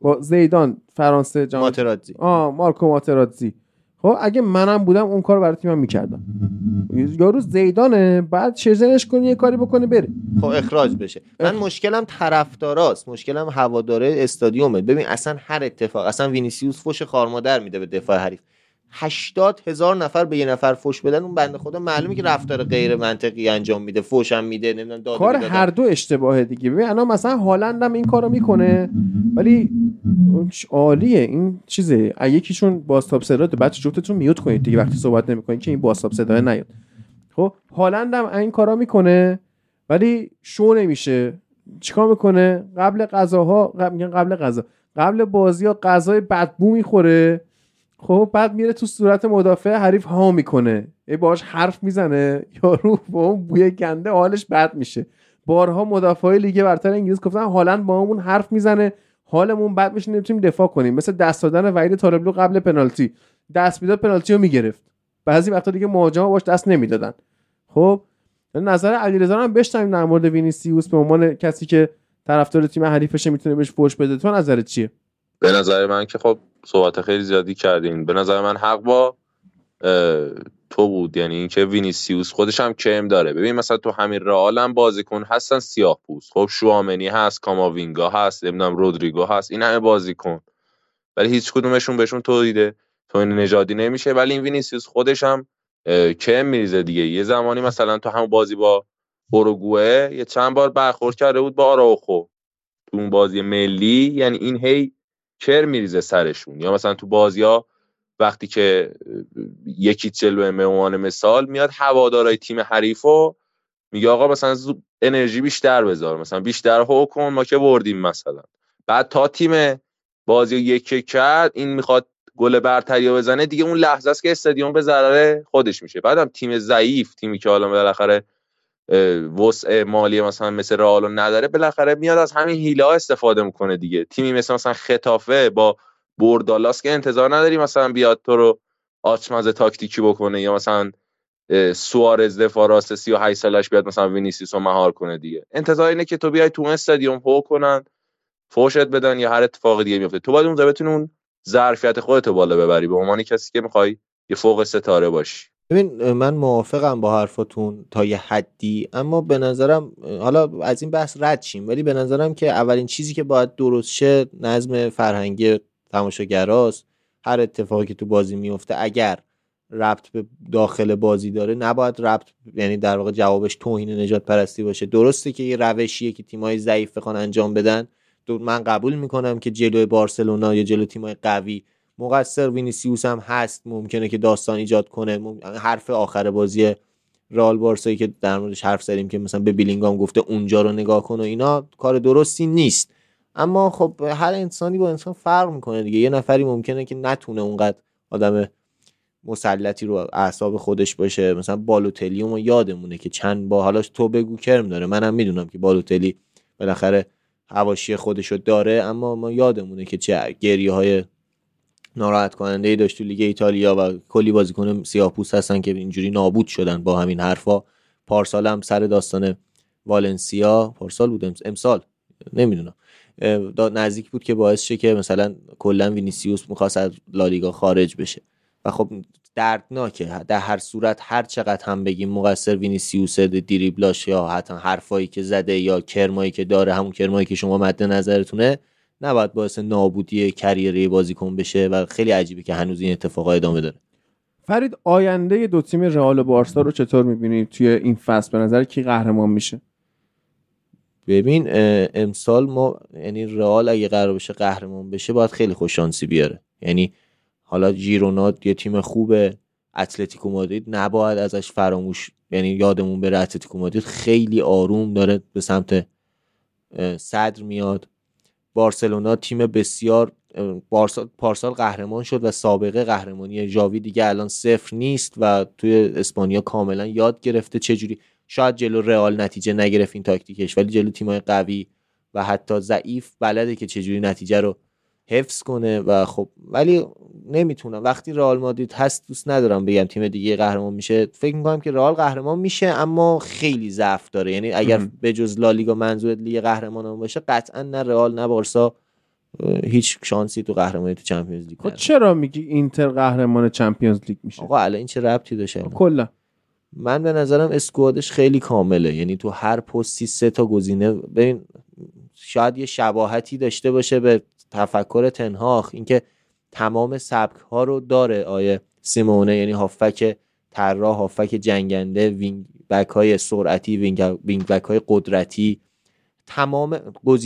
با زیدان فرانسه جام ماتراتزی آه مارکو ماتراتزی خب اگه منم بودم اون کار برای تیمم می‌کردم. یارو زیدانه بعد شزنش کنی یه کاری بکنه بره خب اخراج بشه. من مشکلم طرفداراست. مشکلم هواداره استادیومه. ببین اصلا هر اتفاق اصلا وینیسیوس فوش خارمادر میده به دفاع حریف. 80 هزار نفر به یه نفر فوش بدن اون بنده خدا معلومه که رفتار غیر منطقی انجام میده فوش هم میده نمی‌دونم داده کار بیداده. هر دو اشتباهه دیگه. ببین الان مثلا هالند هم این کارو می‌کنه ولی عالیه. این چیزه. اگه یکیشون بازتاب صدا بچه جفتتون میوت کنید دیگه وقتی صحبت نمی‌کنید که این بازتاب صدا نیاد. خب هالند هم این کارا می‌کنه ولی شو نمیشه. چیکار می‌کنه؟ قبل غذاها قبل میگن قبل غذا. قبل بازی ها غذای بدبو می‌خوره. خب بعد میره تو صورت مدافع حریف ها می‌کنه. ای باش حرف می‌زنه. یارو با اون بوی گنده حالش بد میشه. بارها مدافع لیگ برتر انگلیس گفتن هالند با همون حرف می‌زنه. حالمون بد میشه نمی‌تونیم دفاع کنیم. مثل دست دادن وحید طالبلو قبل پنالتی. دست می‌داد پنالتی رو می‌گرفت. بعضی وقتا دیگه مهاجما باش دست نمی‌دادن. خب نظر علیرضا هم بشنویم در مورد وینیسیوس. به عنوان کسی که طرفدار تیم حریفشه می‌تونه بهش فوش بده. تو نظرت چیه؟ به نظر من که خب صحبت خیلی زیادی کردین. به نظر من حق با تو بود. یعنی اینکه وینیسیوس خودش هم کرم داره. ببین مثلا تو همین رئال هم بازیکن هستن سیاه پوست خب چوامنی هست کاماوینگا هست نمی‌دونم رودریگو هست این همه بازیکن. ولی هیچ کدومشون بهشون تولیده تو این نژادی نمیشه. ولی این وینیسیوس خودش هم کم میریزه دیگه. یه زمانی مثلا تو همون بازی با اوروگوئه یه چند بار برخورد کرده بود با آراوخو. تو اون بازی ملی یعنی این هی کر میریزه سرشون؟ یا مثلا تو بازی ها وقتی که یکی جلو به عنوان مثال میاد هوادارای تیم حریفو میگه آقا مثلا انرژی بیشتر بذار مثلا بیشتر هو کن ما که بردیم مثلا. بعد تا تیم بازی یک کرد این می‌خواد گل برتری بزنه دیگه اون لحظه است که استادیوم به ضرر خودش میشه. بعدم تیم ضعیف تیمی که حالا بالاخره وسع مالی مثلا مثل رئالو نداره بالاخره میاد از همین هیله ها استفاده می‌کنه دیگه. تیمی مثل مثلا خطافه با بردالاس که انتظار نداری مثلا بیاد تو رو آچمز تاکتیکی بکنه یا مثلا سوارز دفاع راست 38 سالش بیاد مثلا وینیسیوس رو مهار کنه دیگه. انتظار اینه که تو بیای تو استادیوم هو کنن فوشت بدن یا هر اتفاق دیگه میفته تو باید اونجا بتونی اون ظرفیت خودت رو بالا ببری. به عنوان کسی که می‌خوای یه فوق ستاره باشی. ببین من موافقم با حرفاتون تا یه حدی اما به نظرم حالا از این بحث رد شیم ولی به نظرم که اولین چیزی که باید درست شه نظم فرهنگی تماشاگراست. هر اتفاقی که تو بازی میفته اگر ربط به داخل بازی داره نباید ربط یعنی در واقع جوابش توهین نجات پرستی باشه. درسته که یه روشیه که تیمای ضعیف بخوان انجام بدن. من قبول می‌کنم که جلوی بارسلونا یا جلو تیمای قوی مقصر وینیسیوس هم هست. ممکنه که داستان ایجاد کنه. حرف آخر بازی رال بارسایی که در موردش حرف زدیم که مثلا به بیلینگام گفته اونجا رو نگاه کن و اینا کار درستی نیست. اما خب هر انسانی با انسان فرق می‌کنه دیگه. یه نفری ممکنه که نتونه اونقدر آدم مسلطی رو اعصاب خودش باشه. مثلا بالوتلی یادمونه که چند با حالا تو بگو کرم داره. منم می‌دونم که بالوتلی بالاخره حواشی خودشو داره اما ما یادمونه که چه گریه های ناراحت کننده ای داشت تو لیگ ایتالیا و کلی بازیکن سیاه‌پوست هستن که اینجوری نابود شدن با همین حرفا. پارسال هم سر داستان والنسیا پارسال بود امسال نمی‌دونم. نزدیک بود که باعث شه که مثلا کلا وینیسیوس می‌خواست از لالیگا خارج بشه. و خب دردناکه. در هر صورت هر چقدر هم بگیم مقصر وینیسیوس دریبلاش یا حتی حرفایی که زده یا کرمایی که داره همون کرمایی که شما مد نظرتونه نباید باعث نابودی کریره بازیکن بشه و خیلی عجیبه که هنوز این اتفاقا ادامه داره. فرید آینده دو تیم رئال و بارسا رو چطور می‌بینید توی این فصل به نظر کی قهرمان میشه؟ ببین امسال ما یعنی رئال اگه قرار بشه قهرمان بشه باید خیلی خوش شانسی بیاره. یعنی حالا جیرونا یه تیم خوبه اتلتیکو مادرید نباید ازش فراموش یعنی یادمون بره اتلتیکو مادرید خیلی آروم داره به سمت صدر میاد. بارسلونا تیم بسیار پارسال قهرمان شد و سابقه قهرمانی ژاوی دیگه الان صفر نیست و توی اسپانیا کاملا یاد گرفته. چجوری شاید جلو رئال نتیجه نگرفت این تاکتیکش ولی جلو تیمای قوی و حتی ضعیف بلده که چجوری نتیجه رو حفظ کنه و خب ولی نمی‌تونم. وقتی رئال مادرید هست دوست ندارم بگم تیم دیگه قهرمان میشه. فکر می‌کنم که رئال قهرمان میشه اما خیلی ضعف داره. یعنی اگر به جز لالیگا منظور لیگ قهرمان باشه قطعا نه رئال نه بارسا هیچ شانسی تو قهرمانی تو چمپیونز لیگ خب چرا میگی اینتر قهرمان چمپیونز لیگ میشه؟ آقا الان این چه ربطی داشته؟ خب کلا. من به نظرم squad ش خیلی کامله. یعنی تو هر پستی سه تا گزینه ببین شاید یه شباهتی داشته باشه به تفکر تن‌هاخ اینکه تمام سبک ها رو داره آقای سیمونه یعنی هافبک طراح هافبک جنگنده وینگ بک های سرعتی وینگ, بک های قدرتی. تمام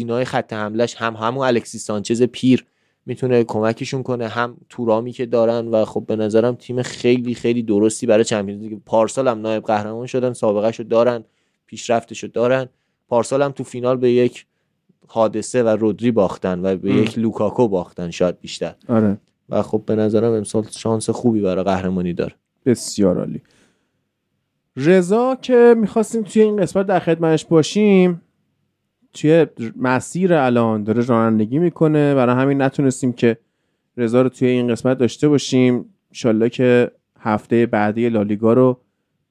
های خط حملش هم همون الکسی سانچز پیر می‌تونه کمکشون کنه هم تورامی که دارن و خب به نظرم تیم خیلی خیلی درستی برای چمپیونز لیگ. پارسال هم نایب قهرمان شدن سابقه شو دارن پیشرفتشو دارن. پارسال هم تو فینال به یک حادثه و رودری باختن و به یک لوکاکو باختن شاید بیشتر. آره. و خب به نظرم امسال شانس خوبی برای قهرمانی داره. بسیار عالی. رضا که می‌خواستیم توی این قسمت در خدمتش باشیم توی مسیر الان داره رانندگی می‌کنه. برای همین نتونستیم که رضا رو توی این قسمت داشته باشیم. انشالله که هفته بعدی لالیگا رو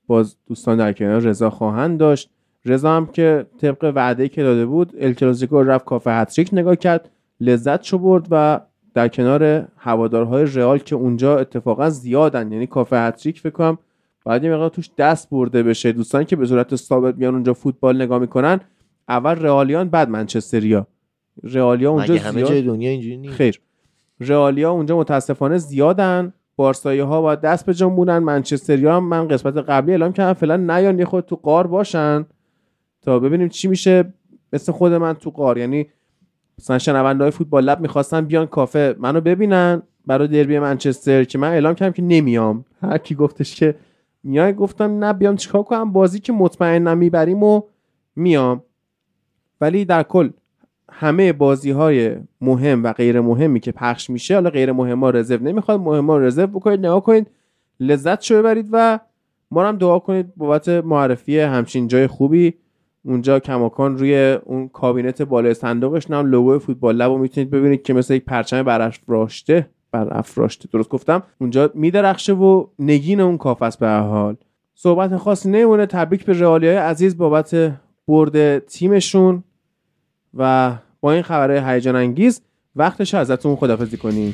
باز دوستان در کنار رضا خواهند داشت. رضا هم که طبق وعده که داده بود الکلاسیکو رفت کافه هتریک نگاه کرد لذت شو برد و در کنار هوادارهای رئال که اونجا اتفاقا زیادن یعنی کافه هتریک فکر کنم بعد یه توش دست برده بشه. دوستان که به صورت ثابت میان اونجا فوتبال نگاه می‌کنن اول رئالیان بعد منچستریا رئالیا اونجا زیاد... همه جای دنیا اینجوری نیست؟ خیر. رئالیا اونجا متاسفانه زیادن. بارسایی ها با دست به جنب بودن منچستریا هم من قسمت قبلی اعلام کردم فعلا نیان یه خود تو قار باشن. تا ببینیم چی میشه مثل خود من تو قار. یعنی مثلا شنونده های فوتبال لب می‌خواستن بیان کافه منو ببینن برای دربی منچستر که من اعلام کردم که نمیام. هر کی گفتش که میای گفتم نه بیام چیکار کنم؟ بازی که مطمئنم می‌بریم و میام. ولی در کل همه بازی های مهم و غیر مهمی که پخش میشه حالا غیر مهم ها رزرو نمی‌خواد مهم ها رزرو بکنید نگاه کنید لذت شو ببرید و ما هم دعا کنید بابت معرفی همچین جای خوبی. اونجا کماکان روی اون کابینت بالای صندوقش نام لوگو فوتبال لب رو می‌تونید ببینید که مثل یک پرچم برافراشته برافراشته درست گفتم اونجا میدرخشه و نگین اون کاف است به حال. صحبت خاصی نمونه تبریک به رئالیای عزیز بابت برد تیمشون و با این خبرهای هیجان انگیز وقتش ازتون خدافزی کنیم.